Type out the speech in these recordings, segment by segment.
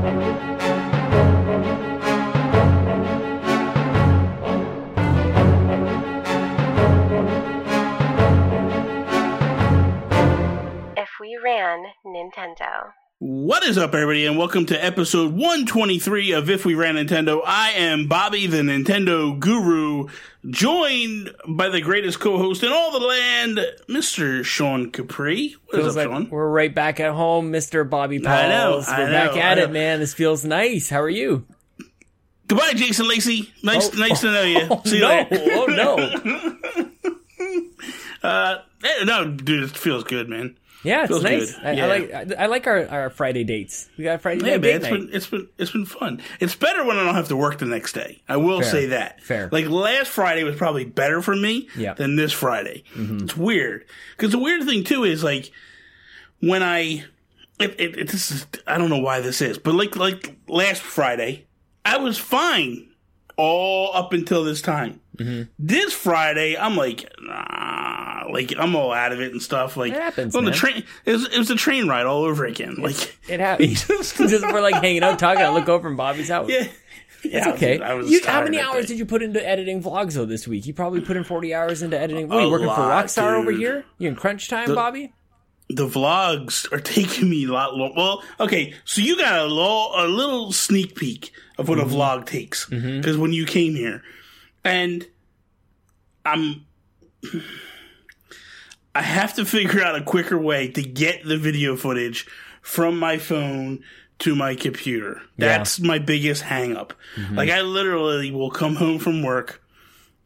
If we ran Nintendo. What is up, everybody, and welcome to episode 123 of If We Ran Nintendo. I am Bobby, the Nintendo Guru, joined by the greatest co-host in all the land, Mr. Sean Capri. What is Feels up, like Sean? we're right back at home, Mr. Bobby Pauls. I know, I we're back know, at it, man. This feels nice. How are you? Goodbye, Jason Lacy. Nice, Oh. nice to know you. Oh, See you no. later. Oh, no. Uh, eh, no, dude, it feels good, man. Yeah, it's Feels nice. I, Yeah. I like I, like our, our Friday dates. We got Friday Yeah, man, it's night. been it's been it's been fun. It's better when I don't have to work the next day. I will Fair. say that. Fair. Like last Friday was probably better for me Yeah. than this Friday. Mm-hmm. It's weird because the weird thing too is like when I it, it, it this is I don't know why this is, but like like last Friday I was fine all up until this time. Mm-hmm. This Friday, I'm like, nah, like I'm all out of it and stuff. Like It happens, on the train, it was, it was a train ride all over again. Like It happens. Just we're like hanging out, talking. I look over from Bobby's house. Yeah. It's Yeah, okay. I was You- how many hours did you put into editing vlogs though this week? You probably put in forty hours into editing. What, are you working for lot, Rockstar over here? You in crunch time, Bobby? the vlogs are taking me a lot long. Well, okay, so you got a, lo- a little sneak peek of what Mm-hmm. a vlog takes because when you came here, and I'm, I have to figure out a quicker way to get the video footage from my phone to my computer. That's my biggest hang up. Mm-hmm. Like I literally will come home from work,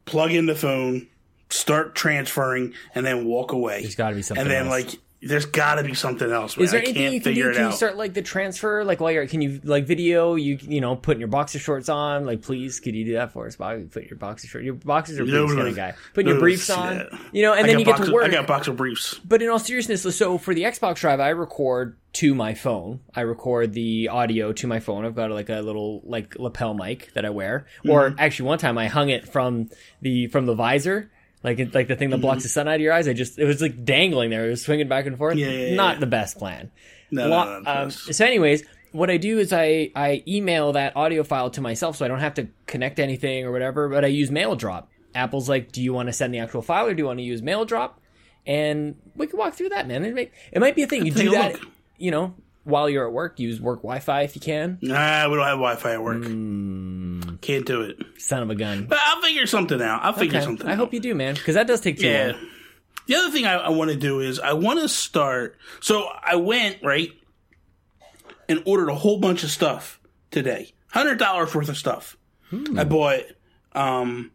plug in the phone, start transferring, and then walk away. There's got to be something. And then else. like, there's got to be something else. Man. Is there I anything you can do? Can you out. start like the transfer? Like while you're, can you like video? You you know, putting your boxer shorts on. Like, please, could you do that for us, Bobby? Put your boxer shorts. Your boxers are briefs kind of guy. Putting your briefs on. that. You know, and I then you get to work. I got boxer briefs. But in all seriousness, so for the Xbox Drive, I record to my phone. I record the audio to my phone. I've got like a little like lapel mic that I wear. Or Mm-hmm. actually, one time I hung it from the from the visor. Like it, like the thing that blocks the sun out of your eyes, I just it was like dangling there. It was swinging back and forth. Mm-hmm. Yeah, yeah, Not yeah. the best plan. No, Lo- no, no, um, so, anyways, what I do is I I email that audio file to myself, so I don't have to connect anything or whatever. But I use Mail Drop. Apple's like, do you want to send the actual file or do you want to use Mail Drop? And we can walk through that, man. It might it might be a thing. You do that, you know, while you're at work. Use work Wi-Fi if you can. Nah, we don't have Wi-Fi at work. Hmm. Can't do it. Son of a gun. But I'll figure something out. I'll figure Okay. something. I out. hope you do, man, because that does take too Yeah. long. The other thing I, I want to do is I want to start. So I went right and ordered a whole bunch of stuff today. Hundred dollars worth of stuff. Hmm. I bought. Um.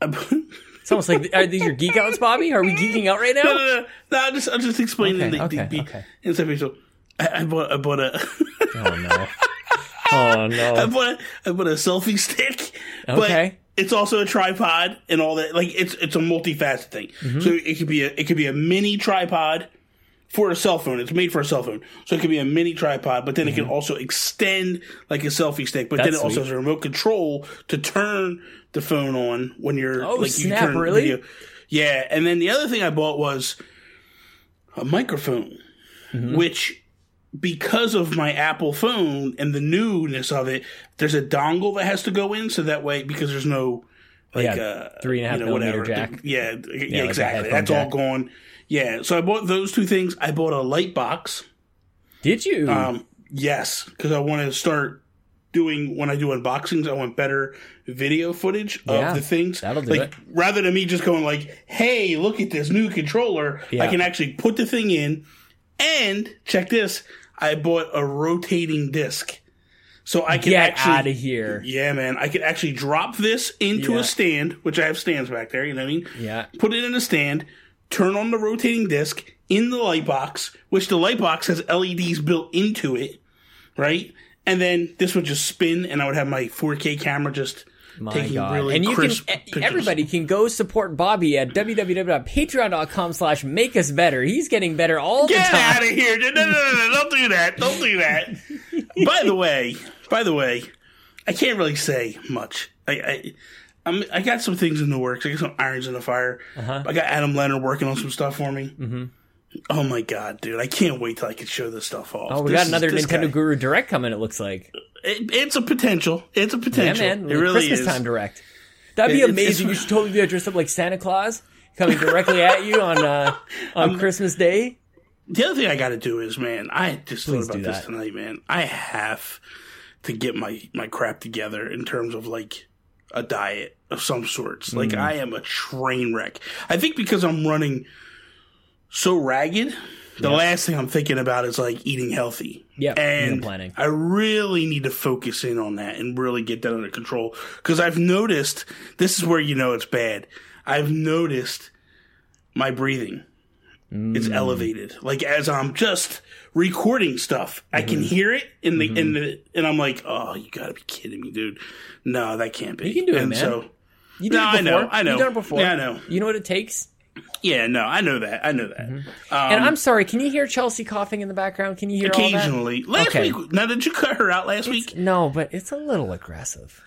I bought, It's almost like are these your geek outs, Bobby? Are we geeking out right now? no, no, no, no. I'm just, I'm just explaining Okay, the, okay, the, the okay. I, I bought, I bought a, Oh no. Oh no I bought, a, I bought a selfie stick. Okay. But it's also a tripod and all that. Like it's, it's a multifaceted thing. Mm-hmm. So it could be a, it could be a mini tripod for a cell phone. It's made for a cell phone, so it could be a mini tripod. But then it can also extend like a selfie stick. But then Mm-hmm. It also sweet. has a remote control to turn the phone on when you're Oh, like snap, you turn really? video. Yeah, and then the other thing I bought was a microphone, Mm-hmm. which because of my Apple phone and the newness of it, there's a dongle that has to go in, so that way because there's no like Yeah, uh, three and a half you know, millimeter whatever. jack. Yeah, yeah, like exactly. That's all gone. Yeah, so I bought those two things. I bought a light box. Did you? Um, yes, because I want to start doing when I do unboxings. I want better video footage Yeah, of the things. that'll do like, it. Rather than me just going like, "Hey, look at this new controller," Yeah. I can actually put the thing in. And check this: I bought a rotating disc, so I can Get actually. out of here. Yeah, man, I could actually drop this into Yeah. a stand, which I have stands back there. You know what I mean? Yeah. Put it in a stand. Turn on the rotating disc in the light box, which the light box has LEDs built into it, right? And then this would just spin, and I would have my 4K camera just My taking God. really and you crisp can, e- pictures. everybody can go support Bobby at www.patreon.com slash make us better. He's getting better all the time. Get time. out of here! No, no, no, no, don't do that! Don't do that! by the way, by the way, I can't really say much. I, I, I'm, I got some things in the works. I got some irons in the fire. Uh-huh. I got Adam Leonard working on some stuff for me, mm-hmm. Oh my god, dude! I can't wait till I can show this stuff off. Oh, we This got another this Nintendo guy- Guru Direct coming. It looks like. It, it's a potential. It's a Yeah, potential. man. It really Christmas is. time Direct. That'd be It- amazing. you should totally be dressed up like Santa Claus coming directly at you on uh, on Christmas Day. The other thing I got to do is, man, I just Please thought about this tonight, man. I have to get my my crap together in terms of like a diet of some sorts. Like Mm. I am a train wreck. I think because I'm running so ragged. The Yeah. last thing I'm thinking about is like eating healthy. Yeah, and planning. I really need to focus in on that and really get that under control because I've noticed this is where you know it's bad. I've noticed my breathing is Mm. elevated. Like as I'm just recording stuff, I Mm-hmm. can hear it in the in the and I'm like, oh, you got to be kidding me, dude. No, that can't be. You can do it, and man. So You did No, it I before. know, I know. You've done it before. Yeah, I know. You know what it takes. Yeah, no, I know that. I know that. Um, and I'm sorry. Can you hear Chelsea coughing in the background? Can you hear occasionally. Last Okay. week, now did you cut her out last week? No, but it's a little aggressive.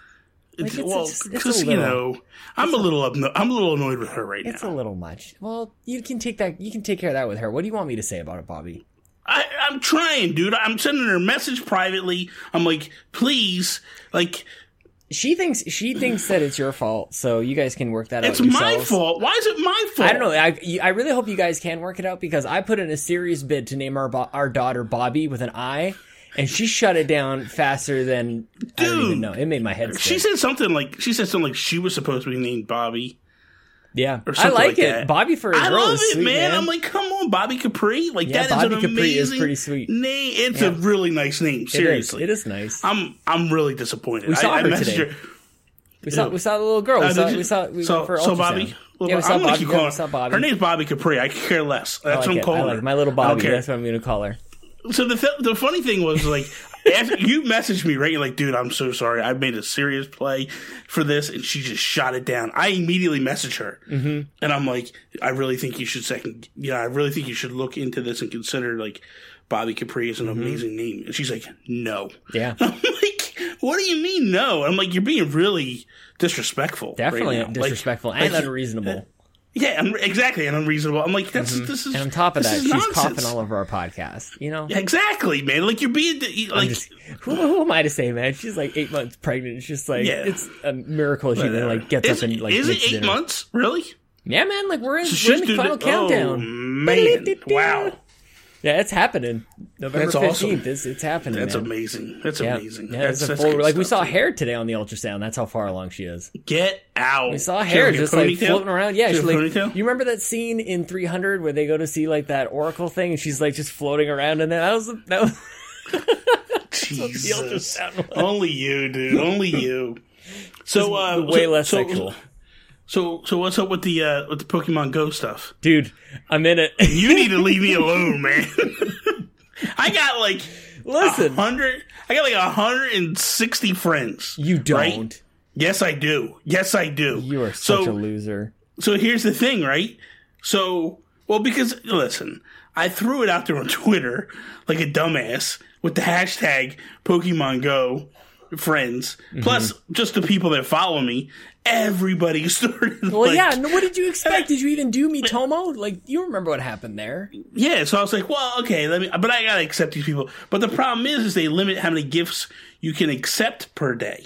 Like, It's, it's- well, it's- it's because you know, I'm a little upno- I'm a little annoyed with her right now. It's a little much. Well, you can take that. You can take care of that with her. What do you want me to say about it, Bobby? I, I'm trying, dude. I'm sending her a message privately. I'm like, please, like, She thinks she thinks that it's your fault, so you guys can work that it's out. It's my fault. Why is it my fault? I don't know. I, I really hope you guys can work it out because I put in a serious bid to name our our daughter Bobby with an I, and she shut it down faster than I don't Dude. even know. It made my head. She said something like she said something like she was supposed to be named Bobby. "Yeah, I like, like it. that. Bobby for a I love is it, sweet, man. man. I'm like, come on, Bobby Capri. Like Yeah, that is Bobby an Capri is amazing pretty sweet. name. It's Yeah. a really nice name. Seriously, It is nice. I'm I'm really disappointed. We saw I, I her messaged today. her. We saw we saw the little girl. We Uh, saw you- we saw we so, for so. Bobby. Well, yeah, we saw Bobby. Yeah, we saw Bobby. Her name's Bobby Capri. I care less. I That's like what I'm it. I calling like her. my little Bobby. That's what I'm going to call her. So the th- the funny thing was like after you messaged me right, you're like, dude, I'm so sorry. I made a serious play for this, and she just shot it down. I immediately messaged her, mm-hmm. and I'm like, I really think you should second. Yeah, I really think you should look into this and consider like Bobby Capri is an Mm-hmm. amazing name. And she's like, no. Yeah, I'm like, what do you mean no? I'm like, you're being really disrespectful. right definitely. Like- disrespectful and like- unreasonable. Yeah, un- exactly, and unreasonable. I'm like, that's this is. Mm-hmm. And on top of that, she's nonsense. coughing all over our podcast. You know, Yeah, exactly, man. Like you're being like. just, who, who am I to say, man? She's like eight months pregnant. It's just like Yeah. it's a miracle she then like gets is, up and like is it eight dinner. months? Really? Yeah, man. Like we're in, So we're in the final it- countdown. Oh man! Wow, Yeah, it's happening. November That's awesome. fifteenth. It's it's happening. that's man. amazing. That's Yeah, amazing. yeah. that's, that's full, like we saw dude. hair today on the ultrasound. That's how far along she is. Get out. We saw hair just like ponytail? floating around. Yeah, She she's like, ponytail? you remember that scene in 300 where they go to see like that oracle thing, and she's like just floating around, and then that was that was Jesus. Only you, dude. Only you. So, uh, way so- less so, sexual. So, so what's up with the uh, with the Pokemon Go stuff? dude. I'm in it. You need to leave me alone, man. I got like Listen, hundred. I got like hundred and sixty friends. you don't. Yes, I do. Yes, I do. You are so, such a loser. So here's the thing, right? So, well, because listen, I threw it out there on Twitter like a dumbass with the hashtag Pokemon Go friends, Mm-hmm. plus just the people that follow me. Everybody started. Well, like, yeah. No, what did you expect? Did you even do Miitomo? Like, you remember what happened there? Yeah, so I was like, well, okay, let me, but I gotta accept these people. But the problem is, is they limit how many gifts you can accept per day.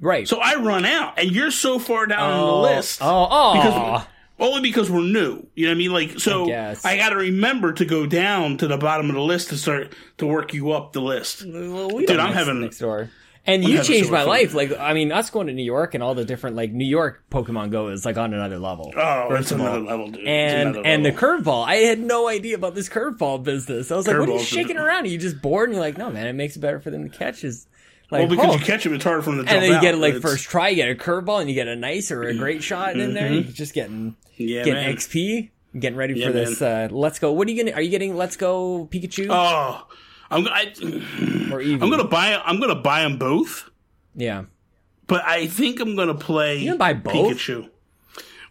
Right. So I run out, and you're so far down on the oh, list. Oh, oh. because only because we're new. You know what I mean? Like, so I. I, got to remember to go down to the bottom of the list to start to work you up the list. Well, we Dude, I'm having- next door. And you changed my life. Like, I mean, us going to New York and all the different like New York Pokemon Go is like on another level. Oh, it's another level, dude. And another and the curveball, I had no idea about this curveball business. I was like, "What are you shaking around? Are you just bored?" And you're like, "No, man, it makes it better for them to catch." Is like, well, because oh. you catch them, it's harder for them to jump and then you out, get like it's- first try, you get a curveball, and you get a nice or a great shot in there. You're just getting Yeah, getting man. XP, getting ready Yeah, for this. Uh, let's go. What are you gonna? Are you getting Let's Go Pikachu Oh, I'm, I, or Eevee? I'm gonna buy. I'm gonna buy them both. yeah. But I think I'm gonna play. You gonna buy both? Pikachu?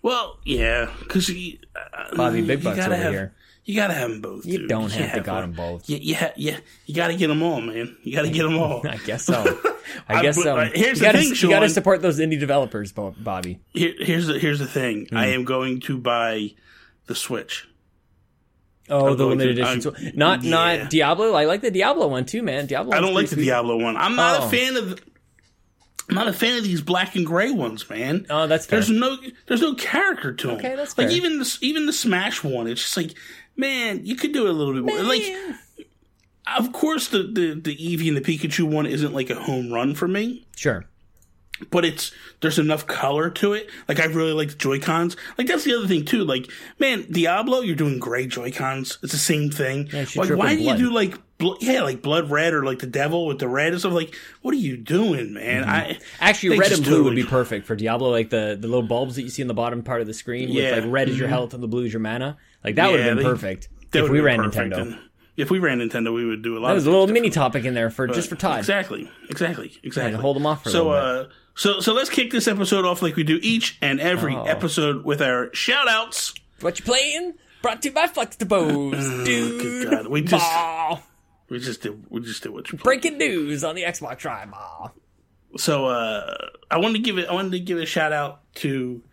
Well, yeah, because uh, Bobby Big Bucks over have, here. You gotta have them both. You dude. don't have can't to got one. them both. Yeah, yeah, yeah. You gotta get them all, man. You gotta get them all. I guess so. I guess so. uh, here's you the gotta, thing, you gotta support those indie developers, Bobby. Here, here's the here's the thing. Hmm. I am going to buy the Switch. Oh, the limited to- edition. Not yeah. not Diablo. I like the Diablo one too, man. Diablo. I don't like the sweet. Diablo one. I'm not Oh. a fan of. I'm not a fan of these black and gray ones, man. Oh, that's fair. There's no there's no character to them. Okay, that's fair. like even the even the Smash one. It's just like, man, you could do it a little bit more. Like, of course, the the the Eevee and the Pikachu one isn't like a home run for me, Sure. But it's there's enough color to it. Like I really like the Joy Cons. Like that's the other thing too. Like man, Diablo, you're doing gray Joy Cons. It's the same thing. Yeah, like why do blood. you do like bl- yeah like blood red or like the devil with the red and stuff? Like what are you doing, man? I Actually, red and blue would be perfect for Diablo. Like the, the little bulbs that you see in the bottom part of the screen Yeah. Mm-hmm. with like red is your health and the blue is your mana. Like that would have been they- perfect if we ran perfect. Nintendo. And If we ran Nintendo, we would do a lot. That was a little mini topic in there for just for Todd. Exactly, exactly, exactly. hold them off for a so, uh, so, so let's kick this episode off like we do each and every Oh. episode with our shout outs. What you playing? Brought to you by Flexibles, dude. Oh, God, we just- Ball. We just did, we just did what you playing? breaking news on the Xbox Tribe. Ball. so uh I wanted to give it I wanted to give a shout out to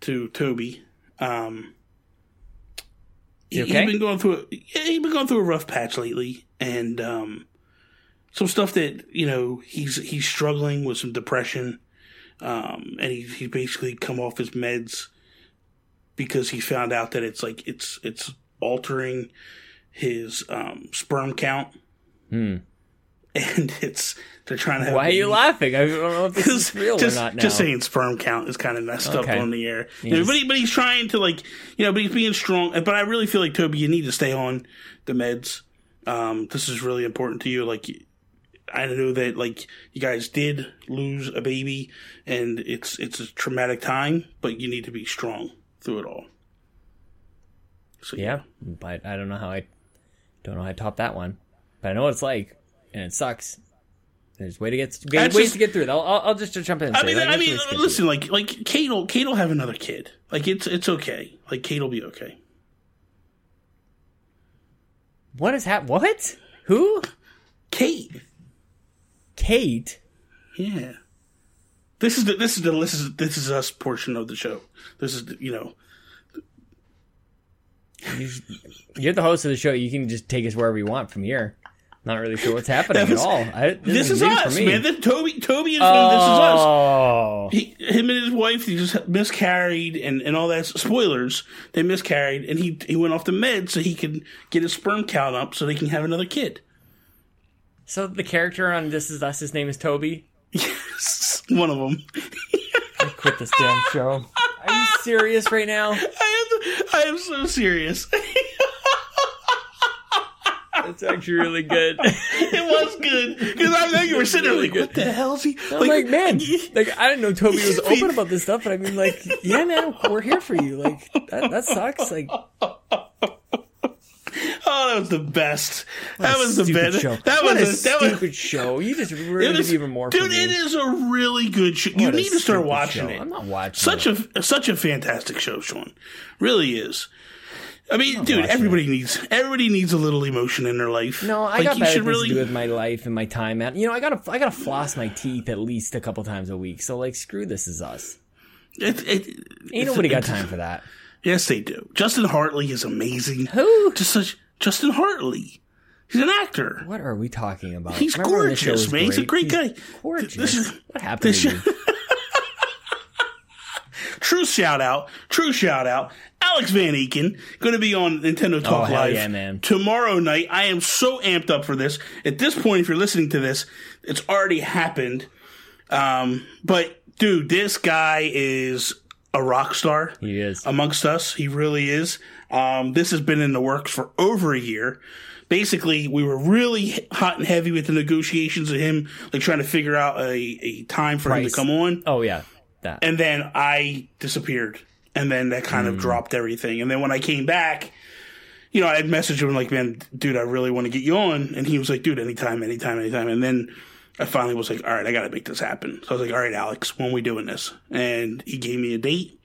to Toby. Um okay? has been going through a, yeah, he's been going through a rough patch lately and um some stuff that, you know, he's he's struggling with some depression. Um and he he basically come off his meds because he found out that it's like it's it's altering his um sperm count. Hmm. And it's they're trying to have Why are you laughing? I don't know if this is real just, or not now. just saying sperm count is kind of messed Okay. up on the air. You You know, but, he, but he's trying to like, you know, but he's being strong. But I really feel like Toby, you need to stay on the meds. Um, this is really important to you. Like, I know that like you guys did lose a baby, and it's it's a traumatic time, but you need to be strong through it all. So Yeah, but I don't know how I don't know how I top that one. But I know what it's like, and it sucks. There's way to get ways just- to get through it. I'll, I'll, just jump in. I mean, that. I mean, ways to get listen, like like Kate will Kate will have another kid. Like it's it's okay. Like Kate will be okay. What is hap? What? Who? Kate. Kate? Yeah. This is the this is the this is this is us portion of the show. This is the, you know You- You're the host of the show. You can just take us wherever you want from here. Not really sure what's happening was- at all. I, this, is new for us, man. This, Toby Toby is from this is us. Oh, He, him and his wife he just miscarried and, and all that spoilers. They miscarried and he he went off the meds so he could get his sperm count up so they can have another kid. So the character on This Is Us, his name is Toby. Yes, one of them. I quit this damn show. Are you serious right now? I am I am so serious. That's actually really good. it was good because I know you were sitting there like, what the hell is he? I'm like, man, like I didn't know Toby was open about this stuff, but I mean, like, yeah, man, we're here for you. Like, that, that sucks. Like, Oh, that was the best. That was the best. show. That what was a a, that was stupid show. You just it ruined was it even more. Dude, it is a really good show. You What need to start watching show. it. I'm not watching. Such it. a such a fantastic show, Sean. Really is. I mean, dude, everybody needs everybody needs a little emotion in their life. No, I Like, got you better should things to do with my life and my time, man. You know, I gotta, I gotta floss my teeth at least a couple times a week. So, like, screw this is us. It, it, Ain't nobody got time for that. Yes, they do. Justin Hartley is amazing. Who? Just such Justin Hartley. He's an actor. What are we talking about? He's Remember when this show gorgeous, man. He's a great guy. Gorgeous. This is- what happened this to you? True shout out. True shout out. Alex Van Eken going to be on Nintendo Talk Oh, Live yeah, tomorrow night. I am so amped up for this. At this point, if you're listening to this, it's already happened. Um, but dude, this guy is a rock star He is. amongst us. He really is. Um, this has been in the works for over a year. Basically, we were really hot and heavy with the negotiations of him, like trying to figure out a, a time for him to come on. Oh yeah, that. And then I disappeared. And then that kind Hmm. of dropped everything. And then when I came back, you know, I had messaged him like, man, dude, I really want to get you on. And he was like, dude, anytime, anytime, anytime. And then I finally was like, all right, I got to make this happen. So I was like, all right, Alex, when we doing this? And he gave me a date.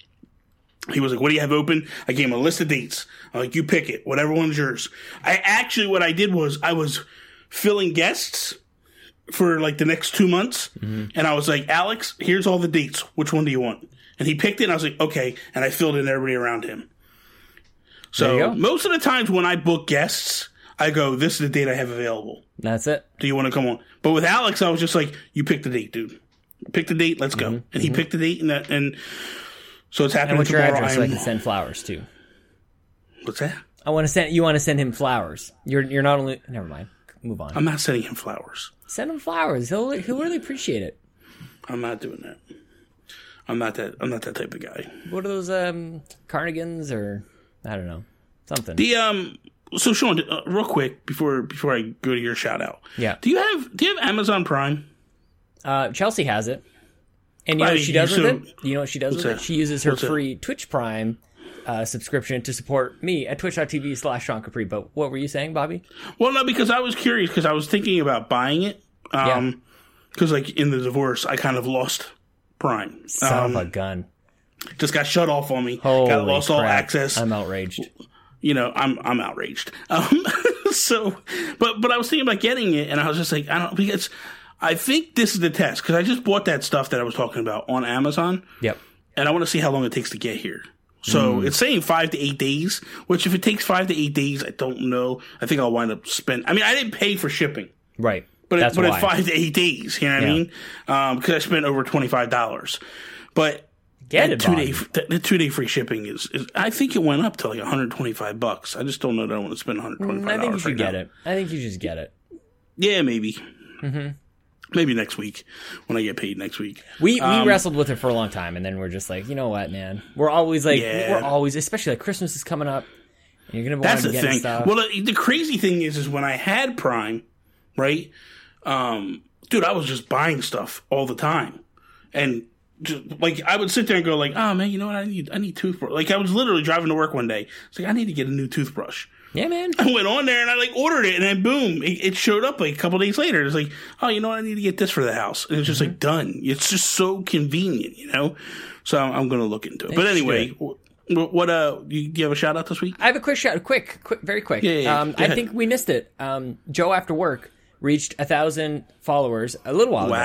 He was like, what do you have open? I gave him a list of dates. I'm like, you pick it, whatever one's yours. I actually, what I did was I was filling guests for like the next two months. Mm-hmm. And I was like, Alex, here's all the dates. Which one do you want? And he picked it and I was like, okay. And I filled in everybody around him. So most of the times when I book guests, I go, "This is the date I have available. That's it. Do you want to come on?" But with Alex, I was just like, "You pick the date, dude. Pick the date. Let's go." Mm-hmm. And he mm-hmm. picked the date, and that, and so it's. And happening what's your address so I can send flowers too? what's that? I want to send. You want to send him flowers. You're you're not only. Never mind. Move on. I'm not sending him flowers. send him flowers. He'll he'll really appreciate it. I'm not doing that. I'm not that. I'm not that type of guy. What are those um carnigans or I don't know something. The um. So Sean, uh, real quick before before I go to your shout out. Yeah. Do you have Do you have Amazon Prime? Uh, Chelsea has it, and you know what she does so- with it. You know what she does with What's it? She uses her What's that? free Twitch Prime uh, subscription to support me at twitch.tv slash Sean Capri. But what were you saying, Bobby? Well, no, because I was curious because I was thinking about buying it. Um, because like in the divorce, I kind of lost Prime. Son Um, of a gun! just got shut off on me. Holy got lost all access. I'm outraged. you know, I'm I'm outraged. Um, so, but but I was thinking about getting it, and I was just like, I don't because I think this is the test because I just bought that stuff that I was talking about on Amazon, Yep. and I want to see how long it takes to get here. So it's saying five to eight days, which if it takes five to eight days, I don't know. I think I'll wind up spend. I mean, I didn't pay for shipping. Right. But, it, That's but why. it's five to eight days. You know what Yeah. I mean? Um, because I spent over twenty five dollars. But Get it, two Bobby. day the, the two day free shipping is, is I think it went up to like one hundred twenty five bucks. I just don't know that I want to spend one hundred twenty five. Mm. I think you should get it. I think you just get it. Yeah, maybe. Mm-hmm. Maybe next week when I get paid next week. We we Um, wrestled with it for a long time, and then we're just like, you know what, man? We're always like, Yeah. we're always, especially like Christmas is coming up, and you're gonna want That's to the get thing. stuff. Well, the, the crazy thing is, is when I had Prime, right? Um, dude, I was just buying stuff all the time, and just, like I would sit there and go, like, oh man, you know what? I need, I need toothbrush. Like I was literally driving to work one day. It's like I need to get a new toothbrush. Yeah, man. I went on there and I like ordered it, and then boom, it, it showed up like a couple days later. It's like, oh, you know what? I need to get this for the house, and it's just like done. It's just so convenient, you know. So I'm, I'm going to look into it. But anyway, what, what uh, you, do you have a shout out this week? I have a quick shout, quick, quick, very quick. Yeah, yeah, yeah. Um, I think we missed it. Um, Joe after work reached a thousand followers a little while ago. Wow.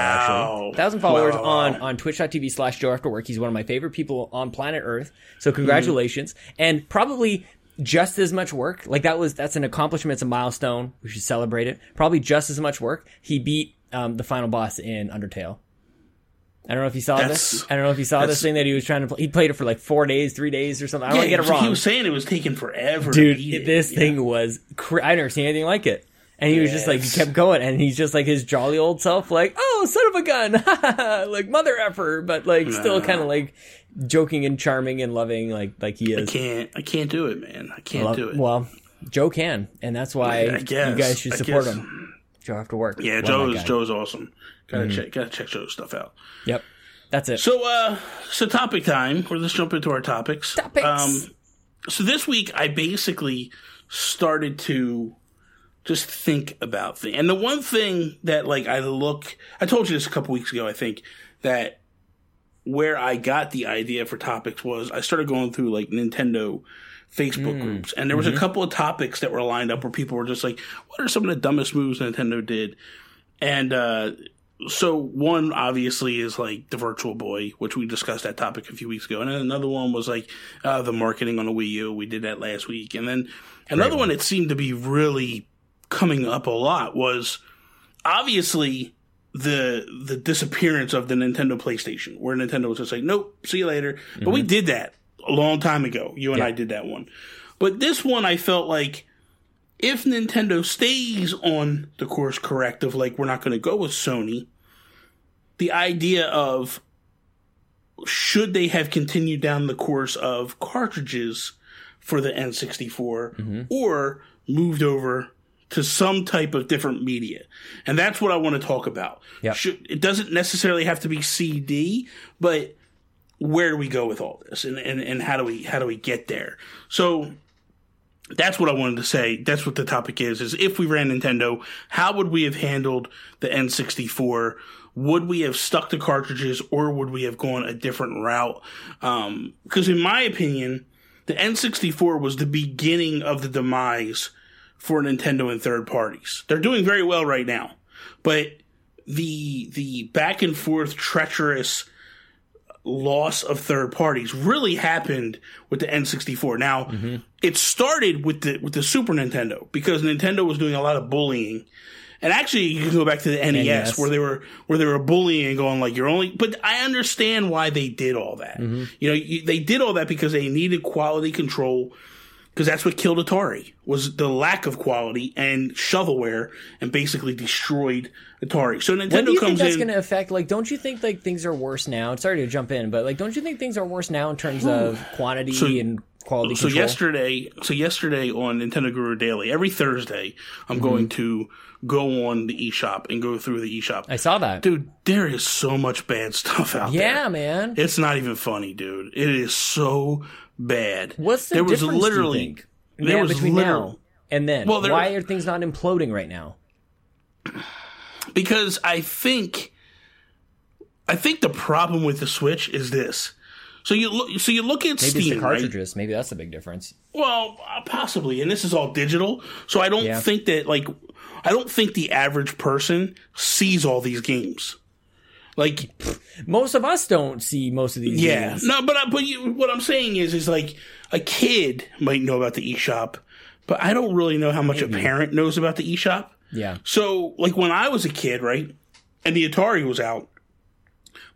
Actually, thousand followers Wow. on on Twitch.tv slash Joe after work. He's one of my favorite people on planet Earth. So congratulations, and probably just as much work. Like that was that's an accomplishment. It's a milestone. We should celebrate it. Probably just as much work. He beat um, the final boss in Undertale. I don't know if you saw That's- this. I don't know if you saw this thing that he was trying to play. He played it for like four days, three days, or something. I don't want to get it wrong He was saying it was taking forever, dude it. this Yeah. thing was cra- i never seen anything like it and he was just like he kept going and he's just like his jolly old self like oh son of a gun like mother effer but like still kind of like joking and charming and loving like like he is. I can't, I can't do it, man. I can't well, do it. well joe can and that's why guess, you guys should support him joe after work yeah, Love Joe's that guy. Joe's awesome. Gotta Mm-hmm. check, gotta check Joe's stuff out. yep that's it So, uh, so topic time. Or let's jump into our topics. Um, Topics. so this week I basically started to just think about things. And the one thing that like I look, I told you this a couple weeks ago, I think that where I got the idea for topics was I started going through like Nintendo Facebook groups and there was a couple of topics that were lined up where people were just like, what are some of the dumbest moves Nintendo did? And, uh, so one obviously is like the Virtual Boy, which we discussed that topic a few weeks ago, and then another one was like uh, the marketing on the Wii U. We did that last week, and then another one that seemed to be really coming up a lot was obviously the the disappearance of the Nintendo PlayStation, where Nintendo was just like, "Nope, see you later." But we mm-hmm. did that a long time ago. You and Yeah. I did that one, but this one I felt like if Nintendo stays on the course correct of like we're not going to go with Sony, the idea of should they have continued down the course of cartridges for the N64 mm-hmm. or moved over to some type of different media. And that's what I want to talk about. Yep. Should, it doesn't necessarily have to be CD, but where do we go with all this and, and, and how do we how do we get there? So that's what I wanted to say. That's what the topic is, is if we ran Nintendo, how would we have handled the N64? Would we have stuck to cartridges or would we have gone a different route? Um, cause in my opinion, the N64 was the beginning of the demise for Nintendo and third parties. They're doing very well right now, but the, the back and forth treacherous loss of third parties really happened with the N64. Now, mm-hmm. it started with the with the Super Nintendo because Nintendo was doing a lot of bullying. And actually, you can go back to the NES, NES. where they were where they were bullying and going like you're only. But I understand why they did all that. Mm-hmm. You know, you, they did all that because they needed quality control because that's what killed Atari was the lack of quality and shovelware and basically destroyed Atari. So Nintendo When do you think that's in. going to affect? Like, don't you think like things are worse now? Sorry to jump in, but like, don't you think things are worse now in terms of quantity So- and quality so control? yesterday, so yesterday on Nintendo Guru Daily, every Thursday, I'm Mm-hmm. going to go on the eShop and go through the eShop. I saw that. Dude, there is so much bad stuff out there. yeah, man. It's not even funny, dude. It is so bad. What's the there was difference? literally do you think? there Yeah, was between now and then. Well, there- Why are things not imploding right now? because I think I think the problem with the Switch is this. So you look, so you look at Maybe Steam, the right? cartridges. Maybe that's the big difference. Well, uh, possibly, and this is all digital, so I don't Yeah. think that like I don't think the average person sees all these games. Like, Most of us don't see most of these. yeah, games. no, but I, but you, what I'm saying is, is like a kid might know about the eShop, but I don't really know how much a mm-hmm. parent knows about the eShop. yeah. So, like when I was a kid, right, and the Atari was out,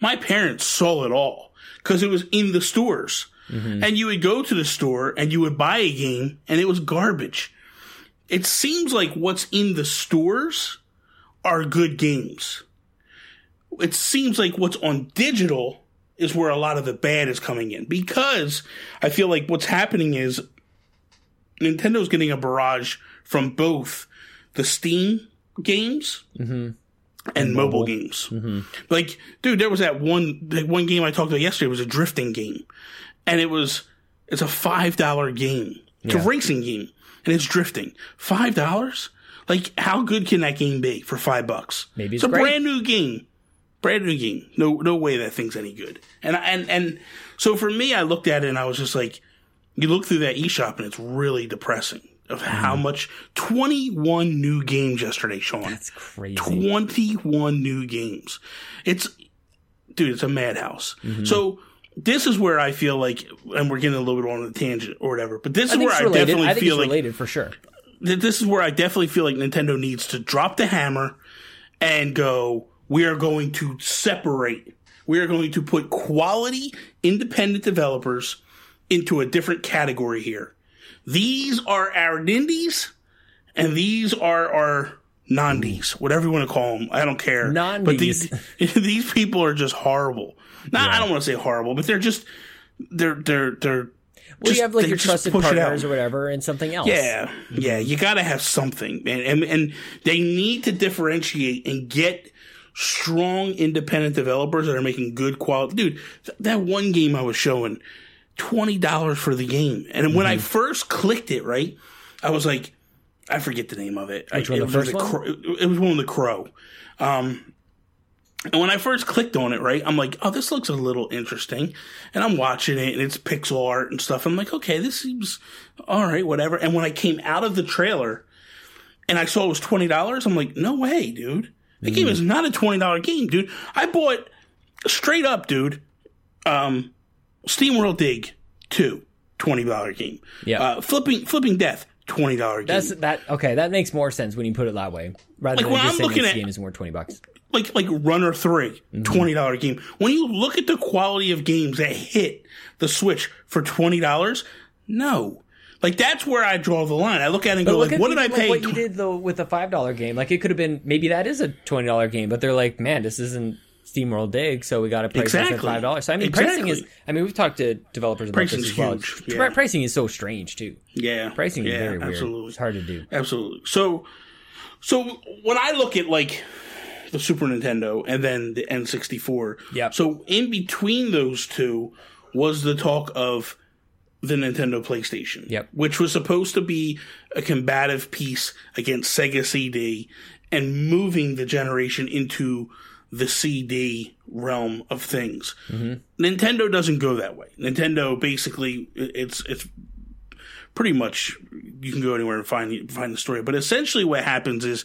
my parents saw it all because it was in the stores. Mm-hmm. And you would go to the store and you would buy a game and it was garbage. It seems like what's in the stores are good games. It seems like what's on digital is where a lot of the bad is coming in because I feel like what's happening is Nintendo's getting a barrage from both the Steam games and, mobile, games. Mm-hmm. Like, dude, there was that one that one game I talked about yesterday was a drifting game, and it was it's a five dollar game. It's a racing game, and it's drifting. Five dollars? Like, how good can that game be for five bucks? Maybe it's, it's a great. brand new game. Brand new game. No, no way that thing's any good. And and and so for me, I looked at it and I was just like, you look through that eShop and it's really depressing of how Mm-hmm. much. Twenty one new games yesterday, Sean. That's crazy. 21 new games. It's, dude, it's a madhouse. Mm-hmm. So, this is where I feel like, and we're getting a little bit on a tangent or whatever, but this I is where I related. definitely I think feel like, related for sure. th- this is where I definitely feel like Nintendo needs to drop the hammer and go, we are going to separate, we are going to put quality independent developers into a different category here. These are our nindies and these are our nondies, whatever you want to call them. I don't care. But these these people are just horrible. Not I don't want to say horrible, but they're just they're they're they're Well, just- you have like your trusted partners or whatever, and something else. Yeah, mm-hmm. yeah, you got to have something, man, and and they need to differentiate and get strong independent developers that are making good quality. Dude, th- that one game I was showing, twenty dollars for the game, and when Mm-hmm. I first clicked it, right, I was like, I forget the name of it. Which I, one, it the was first? Crow- it, was one with the crow. Um, and when I first clicked on it, right, I'm like, oh, this looks a little interesting. And I'm watching it and it's pixel art and stuff. I'm like, okay, this seems all right, whatever. And when I came out of the trailer and I saw it was $20, I'm like, no way, dude. The game is not a $20 game, dude. I bought straight up, dude, um, SteamWorld Dig 2, $20 game. Yeah. Uh, flipping, flipping Death, $20 game. That's that. Okay, that makes more sense when you put it that way, rather Like, than when just I'm saying looking this at- game is worth twenty bucks. like like Runner 3 twenty dollar game. When you look at the quality of games that hit the Switch for twenty dollars, no, like that's where I draw the line. I look at it and But go like, at what did I even, like, pay? what you did though with a five dollar game. Like it could have been maybe that is a twenty dollar game, but they're like, man, this isn't SteamWorld Dig, so we got to price Exactly. at five dollars. So I mean, pricing is. I mean, we've talked to developers about Pricing's this as well. huge, yeah. Pricing is so strange too. yeah, Pricing yeah, is very weird. absolutely. It's hard to do. Absolutely. So, so when I look at like the Super Nintendo and then the N64, yeah. So in between those two was the talk of the Nintendo PlayStation, Yep. which was supposed to be a combative piece against Sega CD and moving the generation into the CD realm of things. Mm-hmm. Nintendo doesn't go that way. Nintendo basically it's it's pretty much you can go anywhere and find find the story. But essentially, what happens is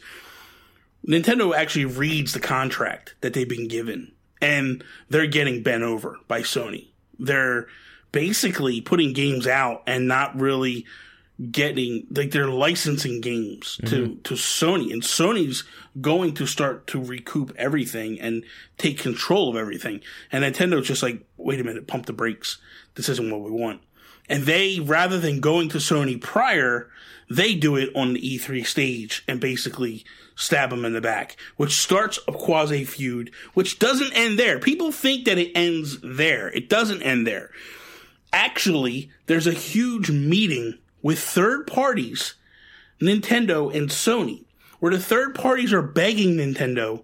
Nintendo actually reads the contract that they've been given, and they're getting bent over by Sony. They're basically putting games out and not really getting like they're licensing games to mm-hmm. to Sony. And Sony's going to start to recoup everything and take control of everything. And Nintendo's just like wait a minute pump the brakes. This isn't what we want. And they rather than going to Sony prior they do it on the E3 stage and basically stab them in the back which starts a quasi feud which doesn't end there. People think that it ends there. It doesn't end there actually there's a huge meeting with third parties, Nintendo and Sony, where the third parties are begging Nintendo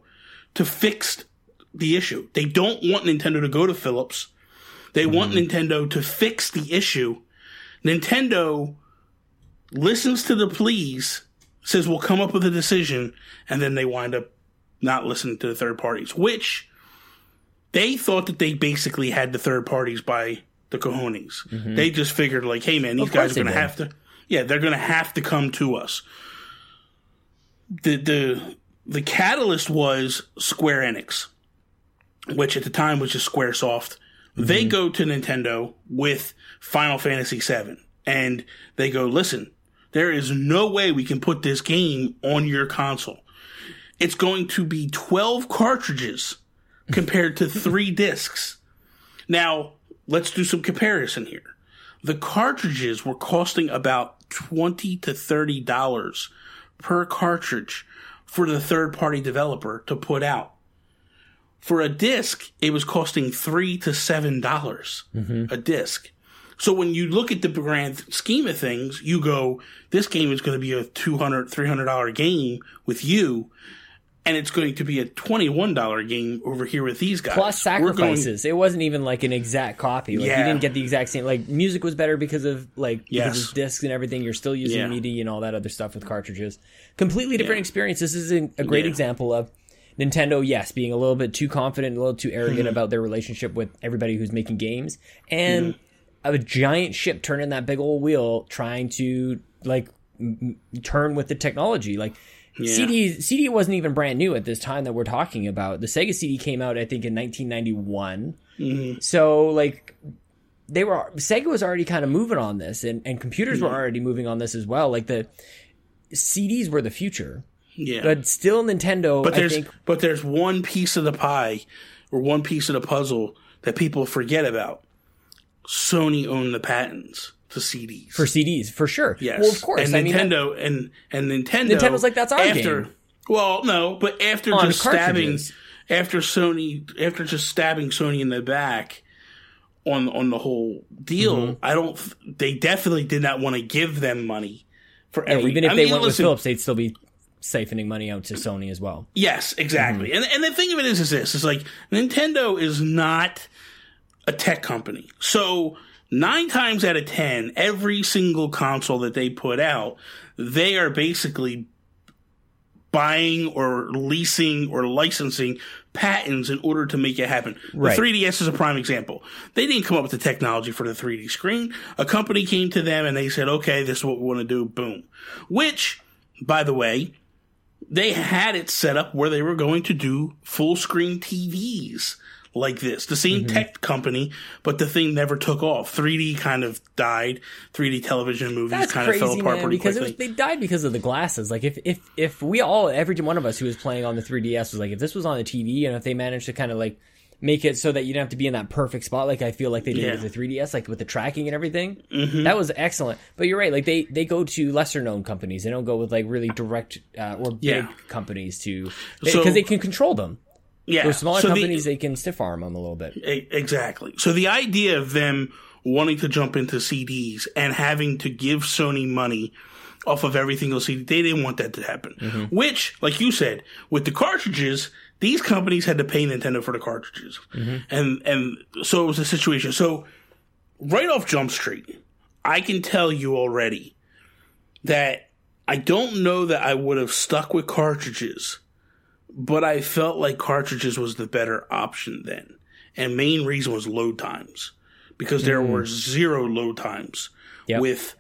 to fix the issue. They don't want Nintendo to go to Philips. They mm-hmm. want Nintendo to fix the issue. Nintendo listens to the pleas, says we'll come up with a decision, and then they wind up not listening to the third parties, which they thought that they basically had the third parties by the cojones. They just figured like, hey man, these guys are going to have to, yeah, they're going to have to come to us. The the the catalyst was Square Enix, which at the time was just SquareSoft. They Mm-hmm. go to Nintendo with Final Fantasy VII, and they go, listen, there is no way we can put this game on your console. It's going to be 12 cartridges compared to three discs. Now, let's do some comparison here. The cartridges were costing about 20 to 30 dollars per cartridge for the third party developer to put out. For a disc, it was costing 3 to 7 dollars mm-hmm. a disc. So when you look at the grand scheme of things, you go, this game is going to be a $200, 300 dollar game with you and it's going to be a $21 game over here with these guys. Plus We're going- sacrifices. it wasn't even like an exact copy. Like Yeah. you didn't get the exact same. Like music was better because of like Yes. because of discs and everything. You're still using Yeah. MIDI and all that other stuff with cartridges. Completely different experience. This is a, great Yeah. example of Nintendo, yes, being a little bit too confident, a little too arrogant Mm-hmm. about their relationship with everybody who's making games, and a giant ship turning that big old wheel, trying to like m- turn with the technology. Like CD, CD wasn't even brand new at this time that we're talking about. The Sega CD came out, I think, in 1991. Mm-hmm. So like they were Sega was already kind of moving on this, and and computers were already moving on this as well. Like the CDs were the future, yeah. but still Nintendo. But I there's think but there's one piece of the pie or one piece of the puzzle that people forget about. Sony owned the patents to CDs. for CDs for sure. yes. Well, of course. And I mean, that- Nintendo and and Nintendo Nintendo's like, "That's our after, game." Well, no, but after On just stabbing after Sony after just stabbing Sony in the back on on the whole deal, Mm-hmm. I don't they definitely did not want to give them money for yeah, every even if I they mean, went with Philips, they'd still be siphoning money out to Sony as well. Yes, exactly. Mm-hmm. And and the thing of it is, is this: is like Nintendo is not a tech company. So nine times out of ten, every single console that they put out, they are basically buying or leasing or licensing patents in order to make it happen. Right. The 3DS is a prime example. They didn't come up with the technology for the 3D screen. A company came to them and they said, okay, this is what we want to do. Boom. Which, by the way, they had it set up where they were going to do full screen TVs like this. The same Mm-hmm. tech company, but the thing never took off. 3D kind of died. 3D television movies That's kind crazy, of fell apart man. pretty Because quickly. was, they died because of the glasses. Like if if if we all, every one of us who was playing on the 3DS was like, if this was on the TV and if they managed to kind of like make it so that you don't have to be in that perfect spot, like I feel like they did Yeah. Mm-hmm. with the 3DS, like with the tracking and everything, that was excellent. But you're right. Like they they go to lesser known companies. They don't go with like really direct uh, or big Yeah. companies to because So- they can control them. Yeah. Those smaller So the- companies, they can stiff arm them a little bit. Exactly. So the idea of them wanting to jump into CDs and having to give Sony money off of every single CD, they didn't want that to happen. Mm-hmm. Which, like you said, with the cartridges, these companies had to pay Nintendo for the cartridges, Mm-hmm. and and so it was a situation. So right off Jump Street, I can tell you already that I don't know that I would have stuck with cartridges but I felt like cartridges was the better option then. And main reason was load times because there were mm. zero load times Yep. with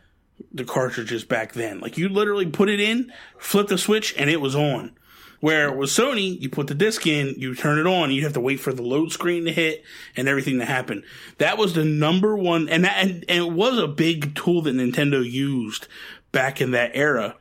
the cartridges back then. Like you literally put it in, flip the switch, and it was on. Where with Sony, you put the disc in, you turn it on, you have to wait for the load screen to hit and everything to happen. That was the number one, and that, and, and it was a big tool that Nintendo used back in that era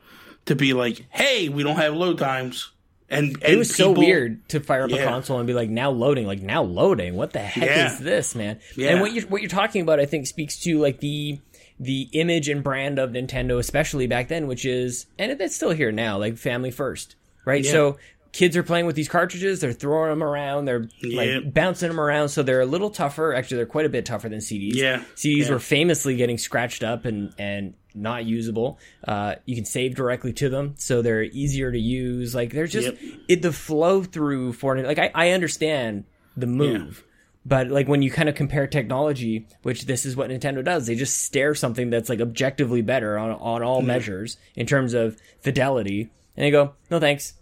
to be like, hey, we don't have load times. And, and it was so weird to fire up a console and be like, now loading, like now loading. What the heck Yeah. is this, man? Yeah. And what you're what you're talking about, I think, speaks to like the the image and brand of Nintendo, especially back then, which is and it's still here now, like family first, right? Yeah. So kids are playing with these cartridges, they're throwing them around, they're Yeah. like bouncing them around, so they're a little tougher. Actually, they're quite a bit tougher than CDs. Yeah. CDs Yeah. were famously getting scratched up and and not usable. Uh, you can save directly to them, so they're easier to use. Like they're just Yep. it the flow through for like I, I understand the move. But like when you kind of compare technology, which this is what Nintendo does, they just stare something that's like objectively better on on all measures in terms of fidelity, and they go, "No thanks,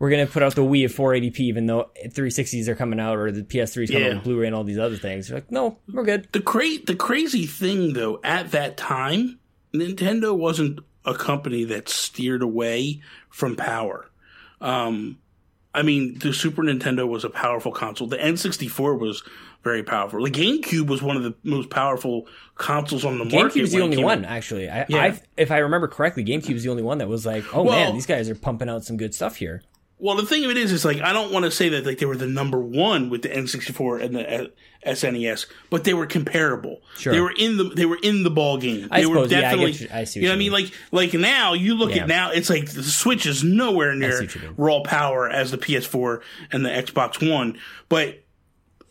we're gonna put out the Wii at 480p, even though 360s are coming out or the PS3's coming Yeah. out with Blu-ray and all these other things." They're like, "No, we're good." The cra- the crazy thing though, at that time, Nintendo wasn't a company that steered away from power. Um, I mean, the Super Nintendo was a powerful console. The N64 was very powerful. The GameCube was one of the most powerful consoles on the market. GameCube's the when it only one, out. actually. I, Yeah. I, if I remember correctly, GameCube GameCube's the only one that was like, "Oh Well- man, these guys are pumping out some good stuff here." Well, the thing of it is, is like I don't want to say that like they were the number one with the N64 and the uh, SNES, but they were comparable. Sure. They were in the they were in the ball game. I they were suppose, yeah, I definitely. get you- I see what you know what I mean? Like like now you look Yeah. at now, it's like the Switch is nowhere near what you mean. raw power as the PS4 and the Xbox One, but.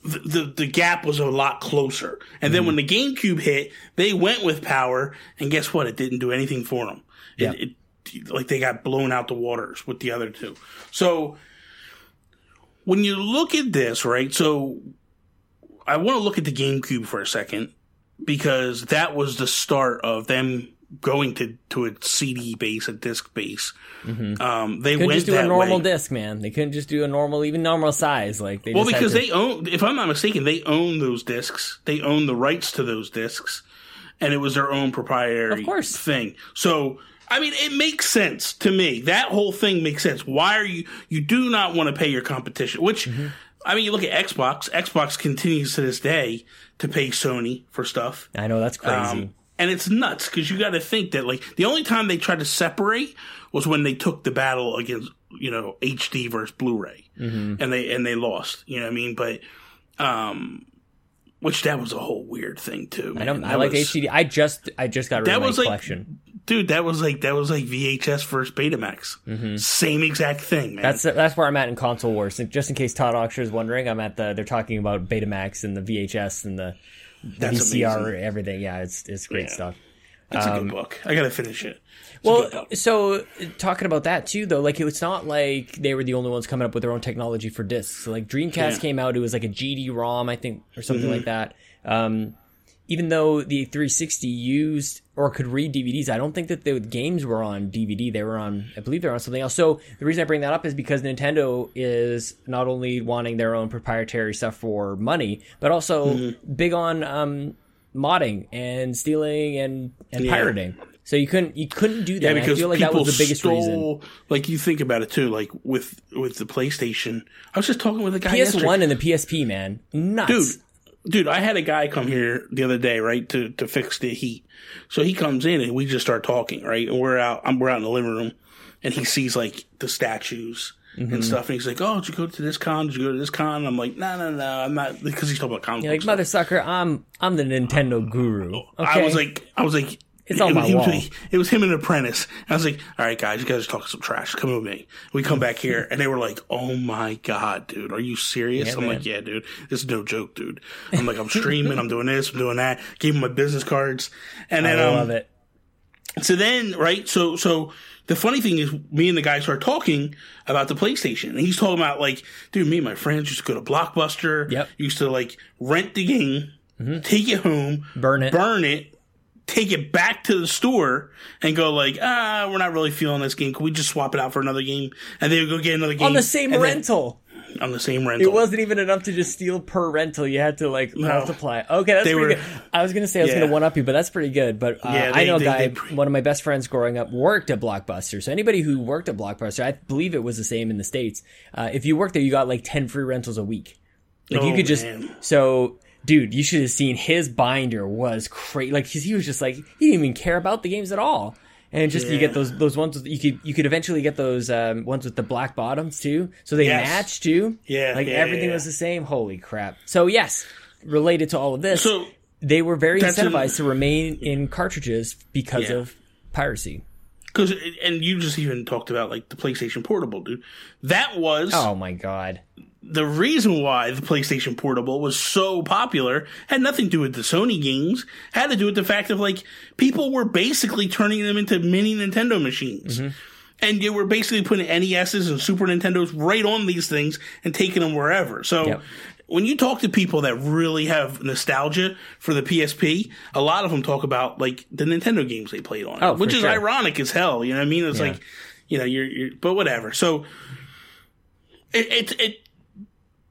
The, the the gap was a lot closer, and then Mm-hmm. when the GameCube hit, they went with power, and guess what? It didn't do anything for them. It, Yeah. it like they got blown out the waters with the other two. So when you look at this, right? So I want to look at the GameCube for a second because that was the start of them going to to a CD base, a disc base. Um, they Couldn't went just do that a normal way. disc, man. They couldn't just do a normal, even normal size. Like they Well, because to- they own, if I'm not mistaken, they own those discs. They own the rights to those discs, and it was their own proprietary Of course. thing. So, I mean, it makes sense to me. That whole thing makes sense. Why are you? You do not want to pay your competition. Which, Mm-hmm. I mean, you look at Xbox. Xbox continues to this day to pay Sony for stuff. I know that's crazy. Um, and it's nuts because you got to think that like the only time they tried to separate was when they took the battle against you know HD versus Blu-ray, Mm-hmm. and they and they lost. You know what I mean? But um, which that was a whole weird thing too. I don't. man. I like HDD. I just I just got rid That of my was like- collection. dude. That was like that was like VHS versus Betamax. Same exact thing, man. Mm-hmm. That's that's where I'm at in console wars. Just in case Todd Oxer is wondering, I'm at the. They're talking about Betamax and the VHS and the, the VCR, amazing. everything. Yeah, it's it's great Yeah. stuff. That's a um, good book. I gotta finish it. It's Well, so talking about that too, though, like it's not like they were the only ones coming up with their own technology for discs. So, like Dreamcast Yeah. Mm-hmm. came out, it was like a GD-ROM, I think, or something like that. Um, even though the 360 used or could read DVDs, I don't think that the games were on DVD. They were on, I believe, they're on something else. So the reason I bring that up is because Nintendo is not only wanting their own proprietary stuff for money, but also Mm-hmm. big on um, modding and stealing and and Yeah. pirating. So you couldn't you couldn't do that. Yeah, And I because feel like that was the biggest stole, reason. Like you think about it too, like with with the PlayStation. I was just talking with a guy. PS1 and the PSP, man, nuts. dude dude i had a guy come here the other day right to to fix the heat so he comes in and we just start talking right and we're out i'm we're out in the living room and he sees like the statues Mm-hmm. and stuff and he's like oh did you go to this con did you go to this con and i'm like no no no i'm not because he's talking about comic You're like mother sucker. I'm I'm the Nintendo guru. Okay? I was like, I was like, It's on it, my he was- wall. it was him and an apprentice. I was like, all right, guys, you guys are talking some trash. Come with me. We come back here, and they were like, oh my god, dude, are you serious? Yeah, I'm man. like, yeah, dude, this is no joke, dude. I'm like, I'm streaming, I'm doing this, I'm doing that. Gave him my business cards, and I then um, love it. so then, right? So, so the funny thing is, me and the guy start talking about the PlayStation, and he's talking about like, dude, me and my friends used to go to Blockbuster. Yep. Used to like rent the game, take it home, Burn it. burn it, take it back to the store, and go like, ah, we're not really feeling this game. Can we just swap it out for another game? And then we go get another game On the same and then- rental. On the same rental. It wasn't even enough to just steal per rental. You had to like multiply. Okay, that's They pretty were- good. I was gonna say I was Yeah. gonna one up you, but that's pretty good. But uh, Yeah, I they- know a guy. they- one of my best friends growing up worked at Blockbuster. So anybody who worked at Blockbuster, I believe it was the same in the states. Uh, if you worked there, you got like ten free rentals a week. Like you Oh, could just man. so. Dude, you should have seen his binder was crazy. Like 'cause he was just like he didn't even care about the games at all. And just you get those those ones with, you could you could eventually get those um, ones with the black bottoms too, so they Yes. match too. Yeah, like yeah, everything yeah, was the same. Holy crap! So yes, related to all of this, So they were very incentivized to remain in cartridges because Yeah. of piracy. because and you just even talked about like the PlayStation Portable, dude. That was Oh my god! The reason why the PlayStation Portable was so popular had nothing to do with the Sony games. Had to do with the fact of like people were basically turning them into mini Nintendo machines. Mm-hmm. And you were basically putting NESs and Super Nintendos right on these things and taking them wherever. So Yep. when you talk to people that really have nostalgia for the PSP, a lot of them talk about like the Nintendo games they played on it, Oh, which is sure. ironic as hell. You know what I mean? It's Yeah. like, you know, you're, you're, but whatever. So it, it, it,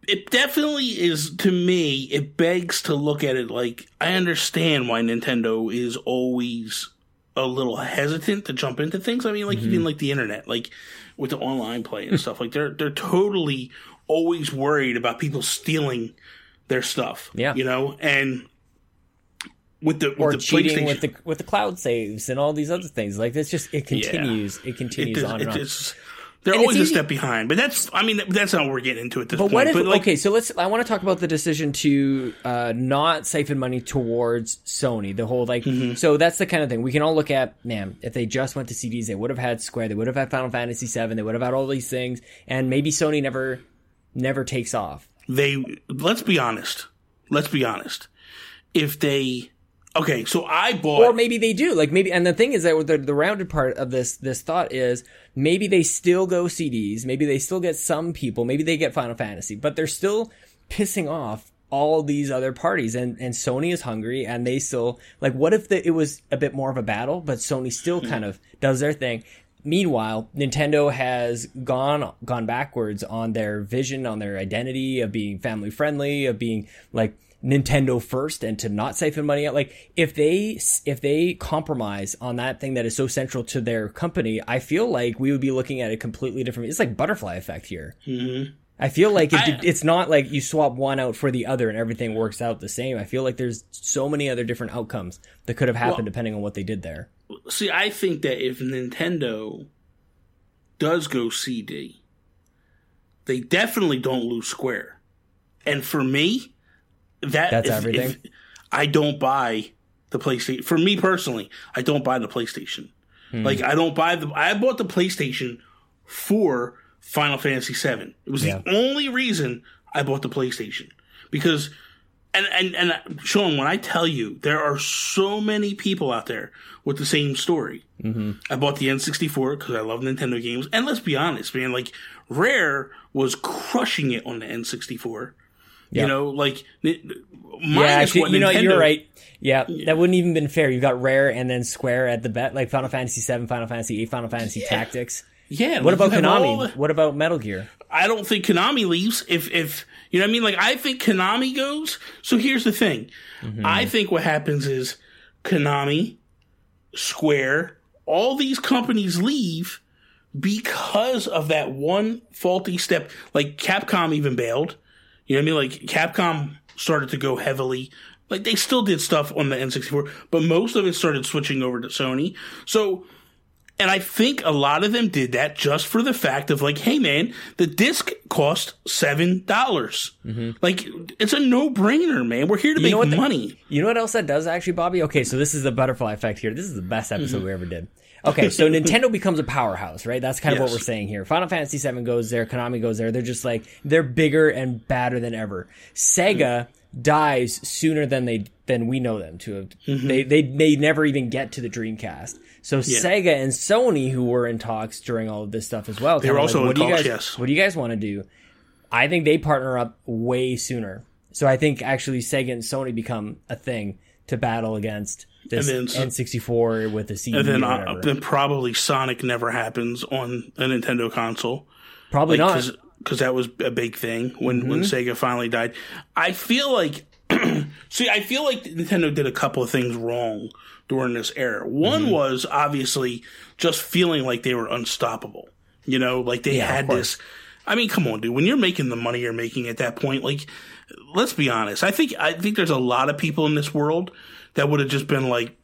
it definitely is to me it begs to look at it like i understand why nintendo is always a little hesitant to jump into things i mean like Mm-hmm. even like the internet like with the online play and stuff like they're they're totally always worried about people stealing their stuff Yeah. you know and with the with Or the cheating with the with the cloud saves and all these other things. Like it's just it continues. It it continues does- on and it on. is- they're And always a step behind but that's i mean that's not what we're getting into at this But point what if but like okay? So let's. I want to talk about the decision to uh, not siphon money towards Sony. The whole like. Mm-hmm. So that's the kind of thing we can all look at. Man, if they just went to CDs, they would have had Square. They would have had Final Fantasy VII. They would have had all these things, and maybe Sony never, never takes off. they let's be honest let's be honest if they okay so i bought Or maybe they do. Like maybe, and the thing is that the, the rounded part of this this thought is maybe they still go CDs. Maybe they still get some people. Maybe they get Final Fantasy, but they're still pissing off all these other parties. And and Sony is hungry, and they still like. What if the, it was a bit more of a battle, but Sony still hmm. kind of does their thing. Meanwhile, Nintendo has gone gone backwards on their vision, on their identity of being family friendly, of being like Nintendo first, and to not siphon money out. Like if they if they compromise on that thing that is so central to their company, I feel like we would be looking at a completely different. It's like butterfly effect here. Mm-hmm. I feel like it, I- it's not like you swap one out for the other and everything works out the same. I feel like there's so many other different outcomes that could have happened Well- depending on what they did there. see i think that if nintendo does go cd they definitely don't lose square and for me that That's if- everything? if i don't buy the playstation for me personally i don't buy the playstation Hmm. like i don't buy the i bought the playstation for final fantasy 7 it was Yeah. the only reason i bought the playstation because and and and Sean, when I tell you there are so many people out there with the same story. Mm-hmm. I bought the N64 because I love Nintendo games, and let's be honest, man, like Rare was crushing it on the N64. Yeah. You know, like Yeah, actually, you know, Nintendo- you're right. Yeah, that wouldn't even been fair. You got Rare and then Square at the bet, like Final Fantasy VII, Final Fantasy VIII, Final Fantasy Tactics. Yeah, What about Konami? all What about Metal Gear? I don't think Konami leaves if if you know what I mean. Like I think Konami goes. So here's the thing. Mm-hmm. I think what happens is Konami, Square, all these companies leave because of that one faulty step. Like Capcom even bailed. You know what I mean? Like Capcom started to go heavily. Like they still did stuff on the N64, but most of it started switching over to Sony. So and I think a lot of them did that just for the fact of like, hey man, the disc cost seven dollars. Like it's a no brainer, man. We're here to Mm-hmm. know make what the- money. You know what else that does actually, Bobby? Okay, so this is the butterfly effect here. This is the best episode we ever did. Okay, so Nintendo becomes a powerhouse, right? That's kind of what we're saying here. Final Fantasy VII goes there, Konami goes there. They're just like they're bigger and badder than ever. Sega dies sooner than they than we know them to have. Mm-hmm. They they they never even get to the Dreamcast. So Sega and Sony, who were in talks during all of this stuff as well, They were kinda also in what do you guys, yes. What do you guys want to do? I think they partner up way sooner. So I think actually Sega and Sony become a thing to battle against this And then- N64 with the CD And then, uh, then probably Sonic never happens on a Nintendo console. Probably like, not. 'cause- because that was a big thing when when Sega finally died. I feel like see, I feel like Nintendo did a couple of things wrong during this era. One was obviously just feeling like they were unstoppable. You know, like they Yeah, had this. I mean, come on, dude. When you're making the money you're making at that point, like, let's be honest. I think I think there's a lot of people in this world that would have just been like,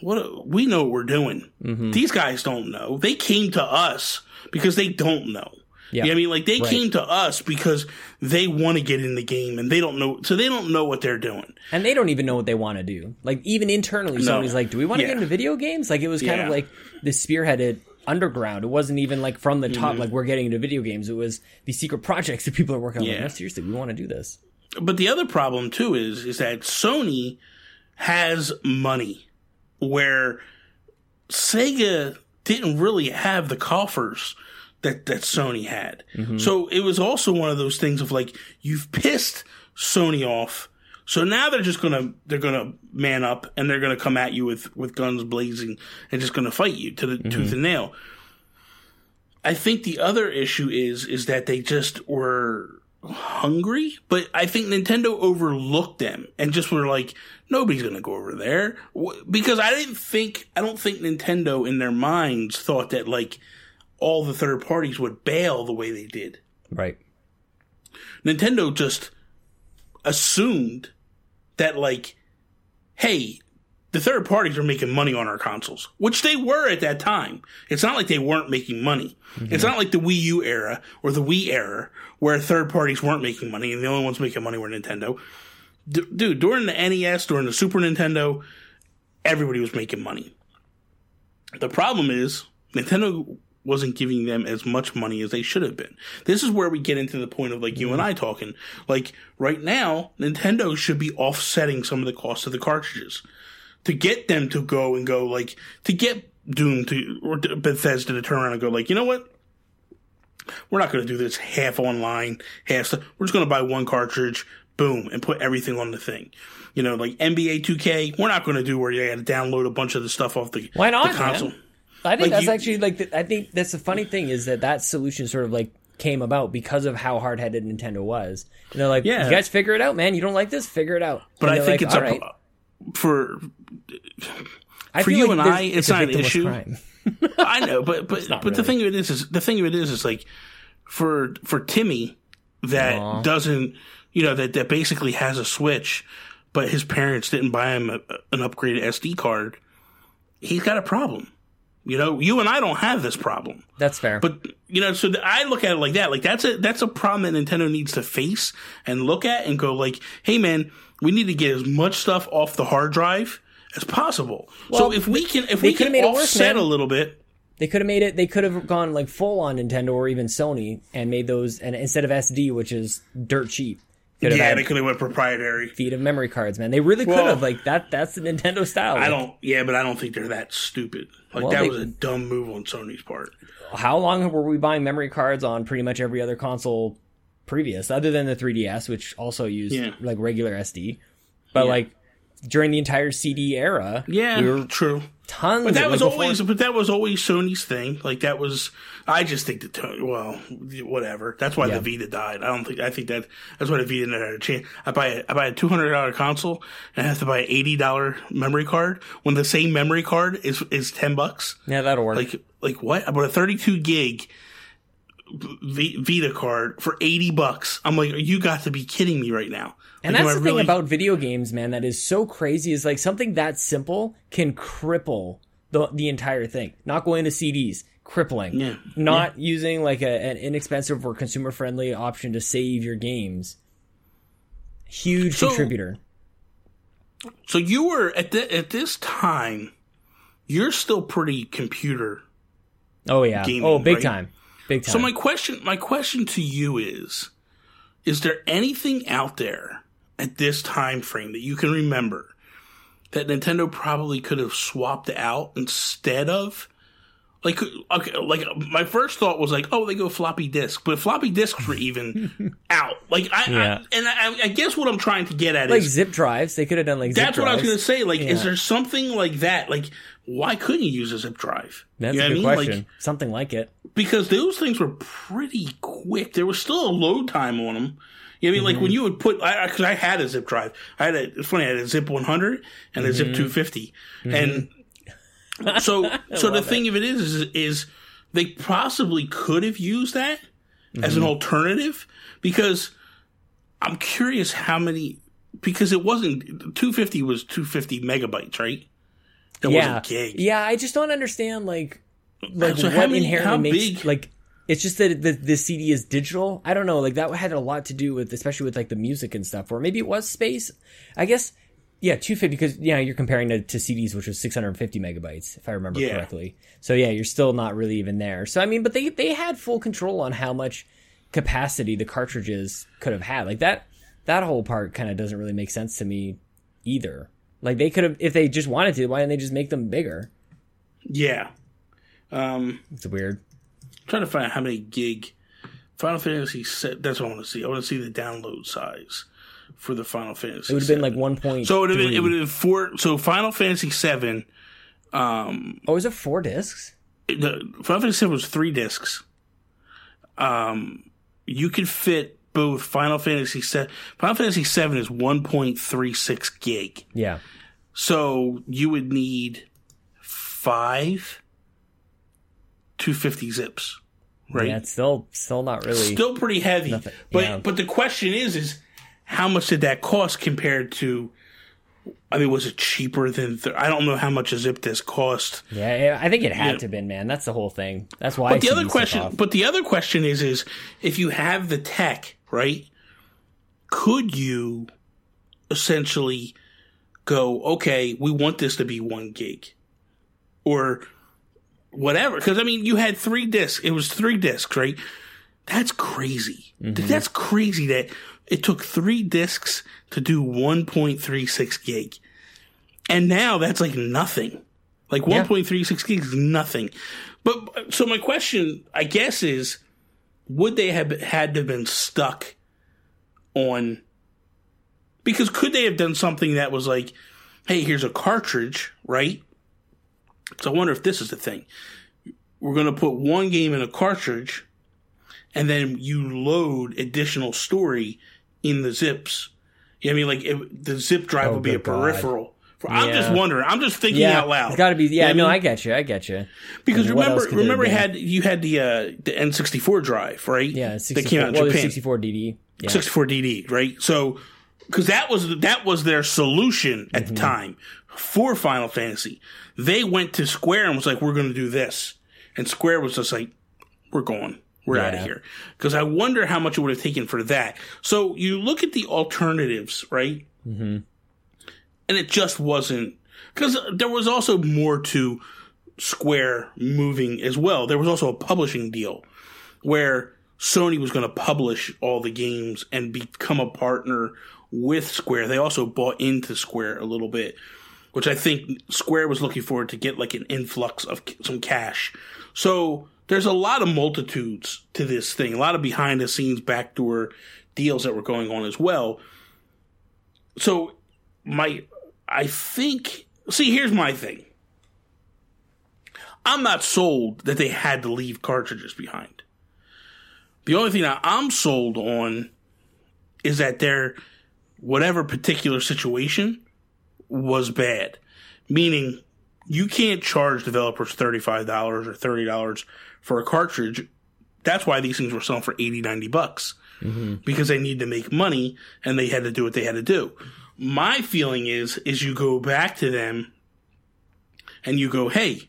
"What? We know what we're doing. Mm-hmm. These guys don't know. They came to us because they don't know." Yeah. You know I mean? Like they Right. came to us because they want to get in the game and they don't know, so they don't know what they're doing. And they don't even know what they want to do. Like even internally, No. Sony's like, "Do we want to Yeah. get into video games?" Like it was kind Yeah. of like the spearheaded underground. It wasn't even like from the Mm-hmm. top, like we're getting into video games. It was these secret projects that people are working on. Like, Yeah. no, seriously, we want to do this. But the other problem too is is that Sony has money where Sega didn't really have the coffers that that Sony had. So it was also one of those things of like you've pissed Sony off. So now they're just gonna they're gonna man up and they're gonna come at you with with guns blazing and just gonna fight you to the tooth mm-hmm. and nail. I think the other issue is is that they just were hungry, but I think Nintendo overlooked them and just were like, nobody's gonna go over there because I didn't think I don't think Nintendo in their minds thought that like all the third parties would bail the way they did. Right. Nintendo just assumed that like, hey, the third parties are making money on our consoles, which they were at that time. It's not like they weren't making money. It's not like the Wii U era or the Wii era where third parties weren't making money and the only ones making money were Nintendo. D- dude, during the NES, during the Super Nintendo, everybody was making money. The problem is Nintendo wasn't giving them as much money as they should have been. This is where we get into the point of like you and I talking. Like right now, Nintendo should be offsetting some of the cost of the cartridges to get them to go and go like to get Doom to or Bethesda to turn around and go like, you know what? We're not going to do this half online, half stuff. We're just going to buy one cartridge, boom, and put everything on the thing. You know, like NBA 2K, we're not going to do where you got to download a bunch of the stuff off the, Why not, the console. man? I think Like, that's you- actually like the, I think that's the funny thing is that that solution sort of like came about because of how hard headed Nintendo was. And they're like, Yeah. you guys figure it out, man. You don't like this, figure it out. But I think like, it's a, "All right." for for you like and I, it's a not an issue. crime. I know, but but but the thing of it is, is the thing of it is, is like for for Timmy that Aw. doesn't, you know, that that basically has a Switch, but his parents didn't buy him a, an upgraded SD card. He's got a problem. You know, you and I don't have this problem. That's fair. But you know, so I look at it like that. Like that's a that's a problem that Nintendo needs to face and look at and go like, hey man, we need to get as much stuff off the hard drive as possible. so if we can if we can it worse, a little bit, They could have made it. They could have gone like full on Nintendo or even Sony and made those, and instead of SD, which is dirt cheap, could have yeah, had they could have went proprietary. feet of memory cards. Man, they really could Well, have. Like that. That's the Nintendo style. I don't. Yeah, but I don't think they're that stupid. Like Well, that they- was a dumb move on Sony's part. How long were we buying memory cards on pretty much every other console previous, other than the 3DS, which also used Yeah. like regular SD? But Yeah. like during the entire CD era, Yeah, we were true. tons. But that was before- always, but that was always Sony's thing. Like that was, I just think that, well, whatever. That's why Yeah. the Vita died. I don't think, I think that, that's why the Vita never had a chance. I buy a, I buy a $200 console and I have to buy an $80 memory card when the same memory card is, is 10 bucks. yeah, that'll work. Like, like what? I bought a 32 gig v- Vita card for 80 bucks. I'm like, you got to be kidding me right now. And Like, that's the I thing about video games, man, that is so crazy is like something that simple can cripple the the entire thing. Not going to CDs, crippling. Yeah. Not using like a, an inexpensive or consumer friendly option to save your games. Huge So- contributor. So you were at the, at this time, you're still pretty computer Oh yeah. Oh, gaming, oh, big right? time. Big time. So my question, my question to you is: Is there anything out there at this time frame that you can remember that Nintendo probably could have swapped out instead of? Like, okay, like my first thought was like, oh, they go floppy disk, but floppy disks were even out. Like, I, Yeah. I and I, I guess what I'm trying to get at like is zip drives. They could have done like zip that's what I was going to say. Like, is there something like that? Like, why couldn't you use a zip drive? That's You know a good I mean? question. Like, Something like it. because those things were pretty quick. There was still a load time on them. You know what I mean, like when Mm-hmm. you would put, I, cause I had a zip drive. I had a, it's funny, I had a zip 100 and a Mm-hmm. zip 250. And so, so the thing of it is, is, is they possibly could have used that as Mm-hmm. an alternative because I'm curious how many, because it wasn't, 250 was 250 megabytes, right? That yeah, wasn't gig. yeah. I just don't understand like like So what how many- inherently makes big- like it's just that the the CD is digital. I don't know. Like that had a lot to do with, especially with like the music and stuff. Or maybe it was space. I guess. Yeah, 250 because yeah, you're comparing to, to CDs, which was 650 megabytes, if I remember Yeah. correctly. So yeah, you're still not really even there. So I mean, but they they had full control on how much capacity the cartridges could have had. Like that that whole part kind of doesn't really make sense to me either. Like they could have, if they just wanted to, why didn't they just make them bigger? Yeah. Um, It's weird. trying to find out how many gig Final Fantasy set. That's what I want to see. I want to see the download size for the Final Fantasy. It would have been like one point. so it would have been it would have been four. So Final Fantasy seven. Um, Oh, is it four discs? the Final Fantasy seven was three discs. Um, you could fit both Final Fantasy seven. Final Fantasy seven is one point three six gig. Yeah. So you would need five 250 zips, right? Yeah, it's still still not really. Still pretty heavy. Nothing- But yeah. but the question is is how much did that cost compared to I mean was it cheaper than th- I don't know how much a zip disk cost. yeah, I think it had Yeah. to been man. That's the whole thing. That's why. But the other question but the other question is is if you have the tech, right? Could you essentially go, okay, we want this to be one gig or whatever? Because I mean, you had three discs. It was three discs, right? That's crazy. Mm-hmm. That's crazy that it took three discs to do 1.36 gig. And now that's like nothing. Like Yeah. 1.36 gig is nothing. But so my question, I guess, is would they have had to have been stuck on because could they have done something that was like, hey, here's a cartridge, right? So I wonder if this is the thing. We're going to put one game in a cartridge, and then you load additional story in the zips. You know what I mean? Like if the zip drive Oh, would be a God. peripheral. I'm just wondering. I'm just thinking yeah, out loud. It's got to be. Yeah, You know what no, I I get you. I get you. because I mean, remember, else could it remember, had you had the uh, the N64 drive, right? Yeah, that came out in well, Japan. 64 DD. Yeah. 64 DD, right? So, because that was that was their solution at Mm-hmm. the time for Final Fantasy. They went to Square and was like, "We're going to do this," and Square was just like, "We're going, we're out of here." Because I wonder how much it would have taken for that. So you look at the alternatives, right? Mm-hmm. And it just wasn't because there was also more to Square moving as well. There was also a publishing deal where Sony was going to publish all the games and become a partner with Square. They also bought into Square a little bit, which I think Square was looking forward to get like an influx of some cash. So there's a lot of multitudes to this thing, a lot of behind the scenes backdoor deals that were going on as well. So my, I think, see, here's my thing. I'm not sold that they had to leave cartridges behind. The only thing that I'm sold on is that their whatever particular situation was bad. Meaning you can't charge developers $35 or $30 for a cartridge. That's why these things were selling for 80, 90 bucks. Mm-hmm. Because they need to make money and they had to do what they had to do. My feeling is is you go back to them and you go, "Hey,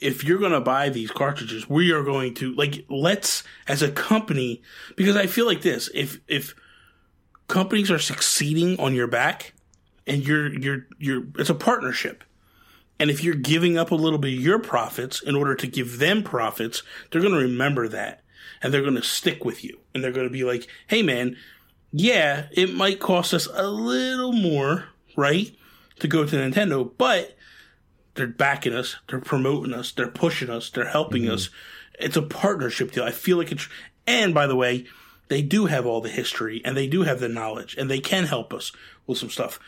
if you're going to buy these cartridges, we are going to like let's as a company because I feel like this if if companies are succeeding on your back and you're you're you're it's a partnership. And if you're giving up a little bit of your profits in order to give them profits, they're going to remember that and they're going to stick with you and they're going to be like, "Hey man, yeah, it might cost us a little more, right, to go to Nintendo, but they're backing us, they're promoting us, they're pushing us, they're helping mm-hmm. us. It's a partnership deal. I feel like it's, and by the way, they do have all the history and they do have the knowledge and they can help us with some stuff.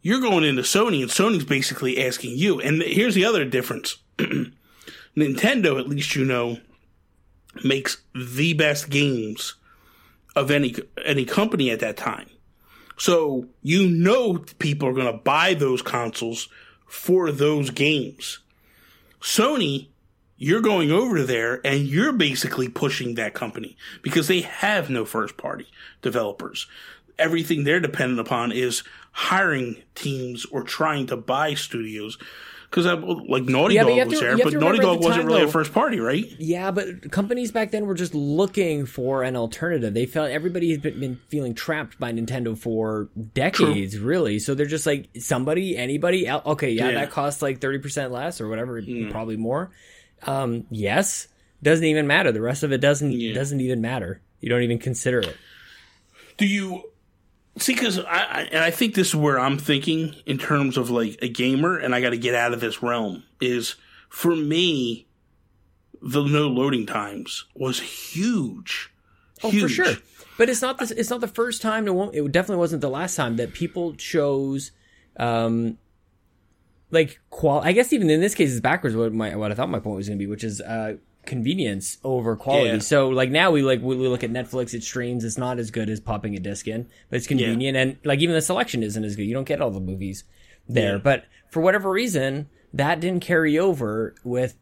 You're going into Sony and Sony's basically asking you, and here's the other difference. Nintendo, at least you know, makes the best games of any any company at that time. So you know people are going to buy those consoles for those games. Sony, you're going over there and you're basically pushing that company because they have no first party developers. Everything they're dependent upon is hiring teams or trying to buy studios. Because like Naughty Yeah, Dog was to- there, but Naughty Dog wasn't time, really a first party, right? Yeah, but companies back then were just looking for an alternative. They felt everybody had been, been feeling trapped by Nintendo for decades, really. So they're just like somebody, anybody else. Okay, yeah, Yeah. that costs like thirty percent less or whatever, probably more. Um, yes, doesn't even matter. The rest of it doesn't Yeah. doesn't even matter. You don't even consider it. do you see because I, I and i think this is where i'm thinking in terms of like a gamer and i got to get out of this realm is for me the no loading times was huge Oh, for sure. But it's not the it's not the first time. It. It definitely wasn't the last time that people chose, um, like qual. I guess even in this case, it's backwards. What my what I thought my point was going to be, which is uh convenience over quality. Yeah. So like now we like we look at Netflix. It streams. It's not as good as popping a disc in, but it's convenient and like even the selection isn't as good. You don't get all the movies there. Yeah. But for whatever reason, that didn't carry over with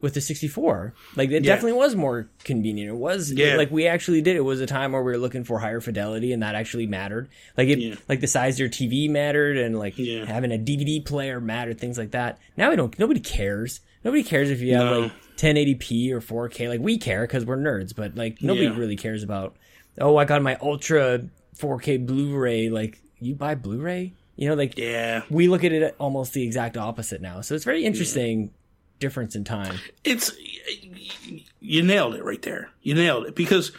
with the 64. Like it Yeah. definitely was more convenient. It was Yeah. like we actually did. It was a time where we were looking for higher fidelity, and that actually mattered. Like it, Yeah. like the size of your TV mattered, and like Yeah. having a DVD player mattered. Things like that. Now we don't. Nobody cares. Nobody cares if you have No. like 1080p or 4K. Like we care because we're nerds, but like nobody Yeah. really cares about. Oh, I got my ultra 4K Blu-ray. Like you buy Blu-ray. You know, like yeah we look at it almost the exact opposite now. So it's very interesting difference in time. it's you nailed it right there you nailed it because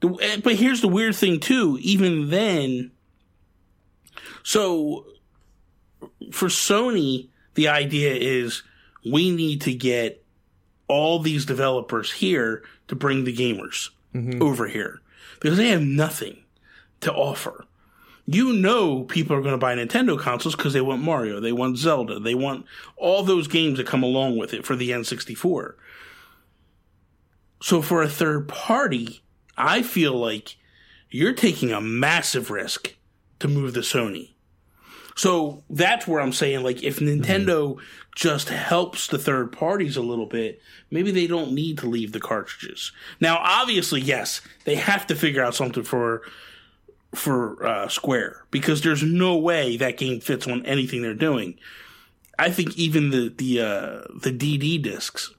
the but here's the weird thing too even then so for sony the idea is we need to get all these developers here to bring the gamers over here because they have nothing to offer you know people are going to buy Nintendo consoles because they want Mario, they want Zelda, they want all those games that come along with it for the N64. So for a third party, I feel like you're taking a massive risk to move the Sony. So that's where I'm saying, like, if Nintendo just helps the third parties a little bit, maybe they don't need to leave the cartridges. Now, obviously, yes, they have to figure out something for for uh, Square because there's no way that game fits on anything they're doing. I think even the the uh, the DD discs,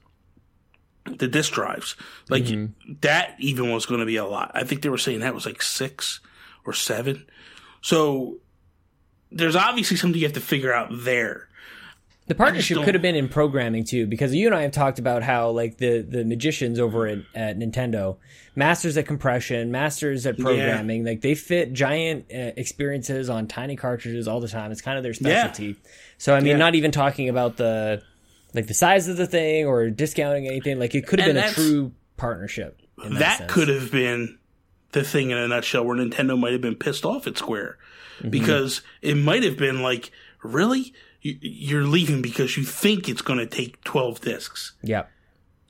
the disk drives, like that even was going to be a lot. I think they were saying that was like six or seven. So there's obviously something you have to figure out there. The partnership could have been in programming too, because you and I have talked about how like the the magicians over at, at Nintendo, masters at compression, masters at programming, like they fit giant uh, experiences on tiny cartridges all the time. It's kind of their specialty. So I mean, Yeah. not even talking about the like the size of the thing or discounting anything. Like it could have And been a true partnership. in that could have been the thing in a nutshell where Nintendo might have been pissed off at Square Mm-hmm. because it might have been like, really? You- You're leaving because you think it's going to take 12 discs. yeah.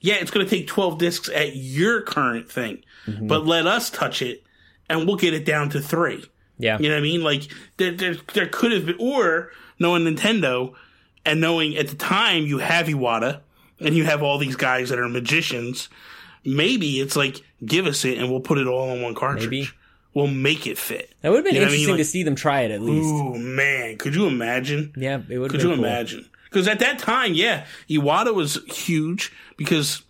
Yeah, it's going to take 12 discs at your current thing, Mm-hmm. but let us touch it and we'll get it down to three. Yeah. You know what I mean? Like there, there, there could have been, or knowing Nintendo and knowing at the time you have Iwata and you have all these guys that are magicians, maybe it's like give us it and we'll put it all on one cartridge. Maybe. We'll make it fit. That would have been You know what I mean? interesting to see them try it at least. Ooh man, could you imagine? Yeah, it would. Could you imagine? Because at that time, yeah, Iwata was huge because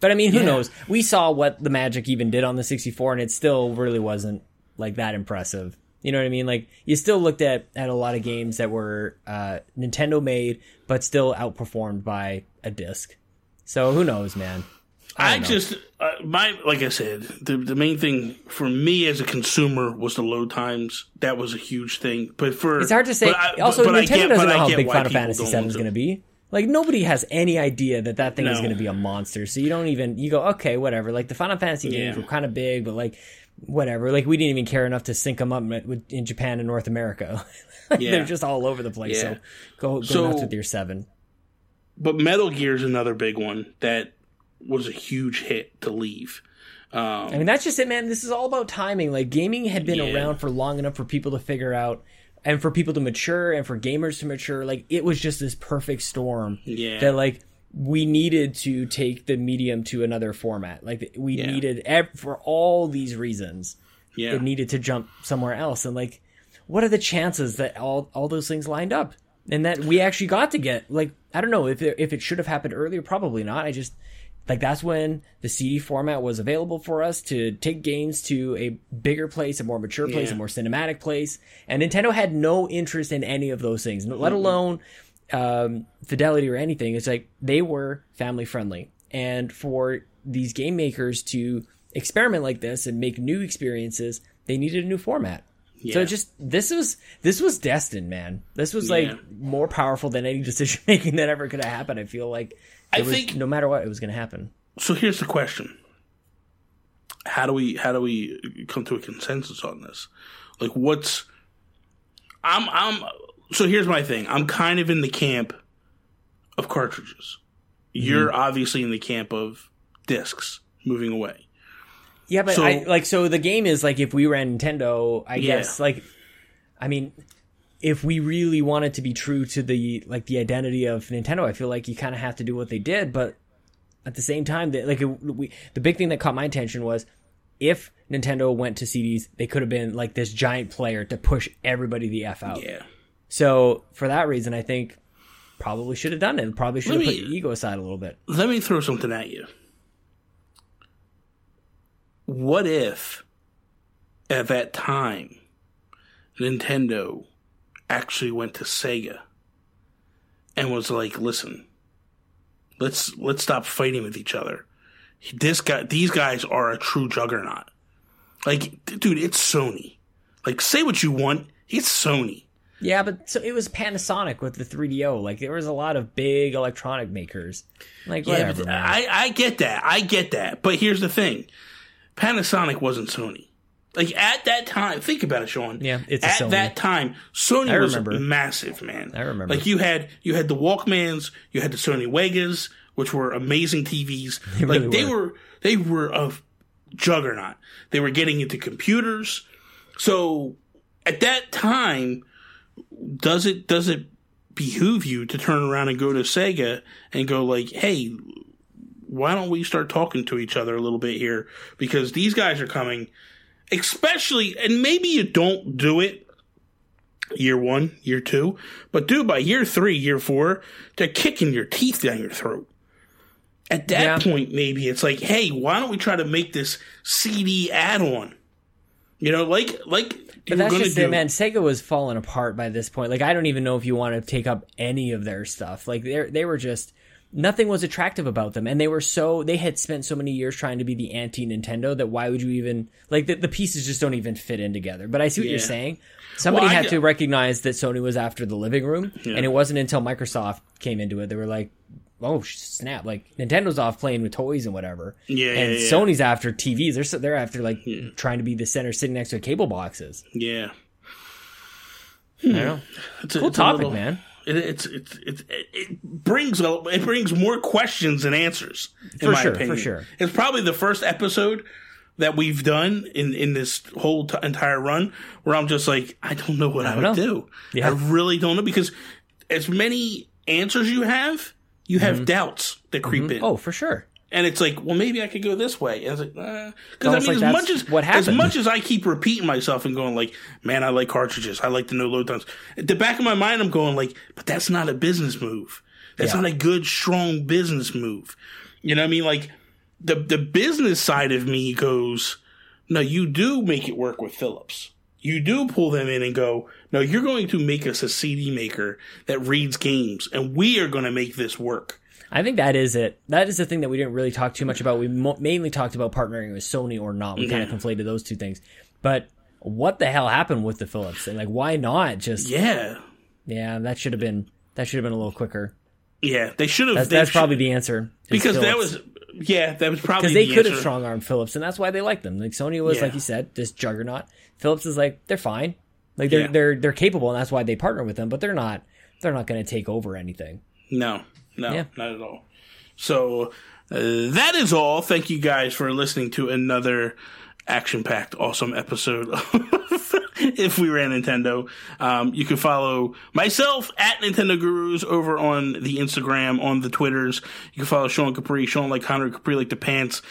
But I mean, who Yeah. knows? We saw what the Magic even did on the 64, and it still really wasn't like that impressive. You know what I mean? Like you still looked at at a lot of games that were uh, Nintendo made, but still outperformed by a disc. So who knows, man? I, don't just uh, my like I said, the the main thing for me as a consumer was the load times. That was a huge thing. But for It's hard to say. but I- also, but- but I Nintendo get- doesn't but know how big Final Fantasy VII is going to be. Like nobody has any idea that that thing is going to be a monster. So you don't even you go okay, whatever. Like the Final Fantasy games Yeah. were kind of big, but like whatever. Like we didn't even care enough to sync them up with, in Japan and North America. Like, Yeah. They're just all over the place. Yeah. So go go So- nuts with your seven. But Metal Gear is another big one that was a huge hit to leave. Um, I mean, that's just it, man. This is all about timing. Like gaming had been Yeah. around for long enough for people to figure out, and for people to mature, and for gamers to mature. Like it was just this perfect storm. Yeah. That like we needed to take the medium to another format. Like we Yeah. needed for all these reasons. yeah, It needed to jump somewhere else. And like, what are the chances that all all those things lined up? And that we actually got to get like I don't know if it, if it should have happened earlier, probably not. I just like that's when the CD format was available for us to take games to a bigger place, a more mature place, Yeah. a more cinematic place. And Nintendo had no interest in any of those things, let alone um, fidelity or anything. It's like they were family friendly, and for these game makers to experiment like this and make new experiences, they needed a new format. So Yeah. it just this was this was destined, man. This was like Yeah. more powerful than any decision making that ever could have happened. I feel like I was, think- no matter what, it was going to happen. so here's the question how do we how do we come to a consensus on this like what's i'm i'm so here's my thing i'm kind of in the camp of cartridges you're Mm-hmm. obviously in the camp of discs moving away Yeah, but So- I like so the game is like if we ran Nintendo, I Yeah. guess like I mean if we really wanted to be true to the like the identity of Nintendo, I feel like you kind of have to do what they did, but at the same time that like it, we the big thing that caught my attention was if Nintendo went to CDs, they could have been like this giant player to push everybody the f out. yeah So for that reason, I think probably should have done it. Probably should have Let put me- your ego aside a little bit. let me throw something at you what if at that time nintendo actually went to sega and was like listen let's let's stop fighting with each other this guy these guys are a true juggernaut like dude it's sony like say what you want it's sony Yeah, but so it was Panasonic with the 3DO. Like there was a lot of big electronic makers. Like Yeah, whatever. I, I get that. I get that. But here's the thing Panasonic wasn't Sony. Like at that time, think about it, Sean. Yeah, it's a at that time, Sony I was remember. massive, man. I remember. Like you had you had the Walkmans, you had the Sony Wegas, which were amazing TVs. They like really they were. were they were a juggernaut. They were getting into computers. So at that time, does it does it behoove you to turn around and go to Sega and go like, hey, why don't we start talking to each other a little bit here? Because these guys are coming, especially, and maybe you don't do it year one, year two, but do by year three, year four, they're kicking your teeth down your throat. At that Yeah. point, maybe it's like, hey, why don't we try to make this CD add-on? You know, like like But that's just do. it, man. Sega was falling apart by this point. Like I don't even know if you want to take up any of their stuff. Like they they were just nothing was attractive about them, and they were so they had spent so many years trying to be the anti Nintendo that why would you even like the, the pieces just don't even fit in together. But I see what you're saying. Somebody Well, had to recognize that Sony was after the living room, Yeah. and it wasn't until Microsoft came into it they were like. Oh snap! Like Nintendo's off playing with toys and whatever, Yeah, and yeah, yeah. Sony's after TVs. They're they're after like trying to be the center, sitting next to cable boxes. Yeah. I don't know. Hmm. It's a, Cool it's a topic, little- man. It, it's it's it's it, brings a, it brings more questions than answers. In For my sure, for opinion. sure. It's probably the first episode that we've done in in this whole t- entire run where I'm just like I don't know what I, don't would know. do. Yeah. I really don't know because as many answers you have, you have mm-hmm. doubts that creep mm-hmm. in. Oh, for sure. And it's like, well, maybe I could go this way. And it's like, because I mean, like as much as what as much as I keep repeating myself and going like, man, I like cartridges. I like the know load times. At the back of my mind, I'm going like, but that's not a business move. That's Yeah. not a good, strong business move. You know what I mean? Like the the business side of me goes, no, you do make it work with Philips. You do pull them in and go, no, you're going to make us a CD maker that reads games, and we are going to make this work. I think that is it. That is the thing that we didn't really talk too much about. We mo- mainly talked about partnering with Sony or not. We kind of mm-hmm. conflated those two things. But what the hell happened with the Philips? And like, why not just? Yeah, Yeah, that should have been that should have been a little quicker. yeah, they should have. That's, that's probably the answer. because that was yeah that was probably because they the could have strong armed Philips, and that's why they like them. Like Sony was, Yeah. like you said, this juggernaut. Philips is like they're fine, like they're Yeah. they're they're capable, and that's why they partner with them. But they're not they're not going to take over anything. no no Yeah. not at all so Uh, that is all. Thank you guys for listening to another action packed, awesome episode of If We Ran Nintendo. Um, you can follow myself at Nintendo Gurus over on the Instagram, on the Twitters. You can follow Sean Capri, Sean like Connor, Capri like the pants.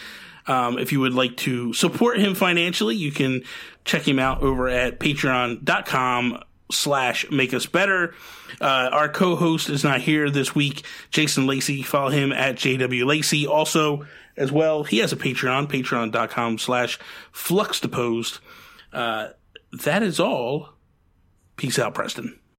Um, if you would like to support him financially, you can check him out over at patreon.com slash make us better. Uh, our co-host is not here this week, Jason Lacy. Follow him at JW Lacy. Also, as well, he has a Patreon, patreon.com slash fluxtaposed. Uh, that is all. Peace out, Preston.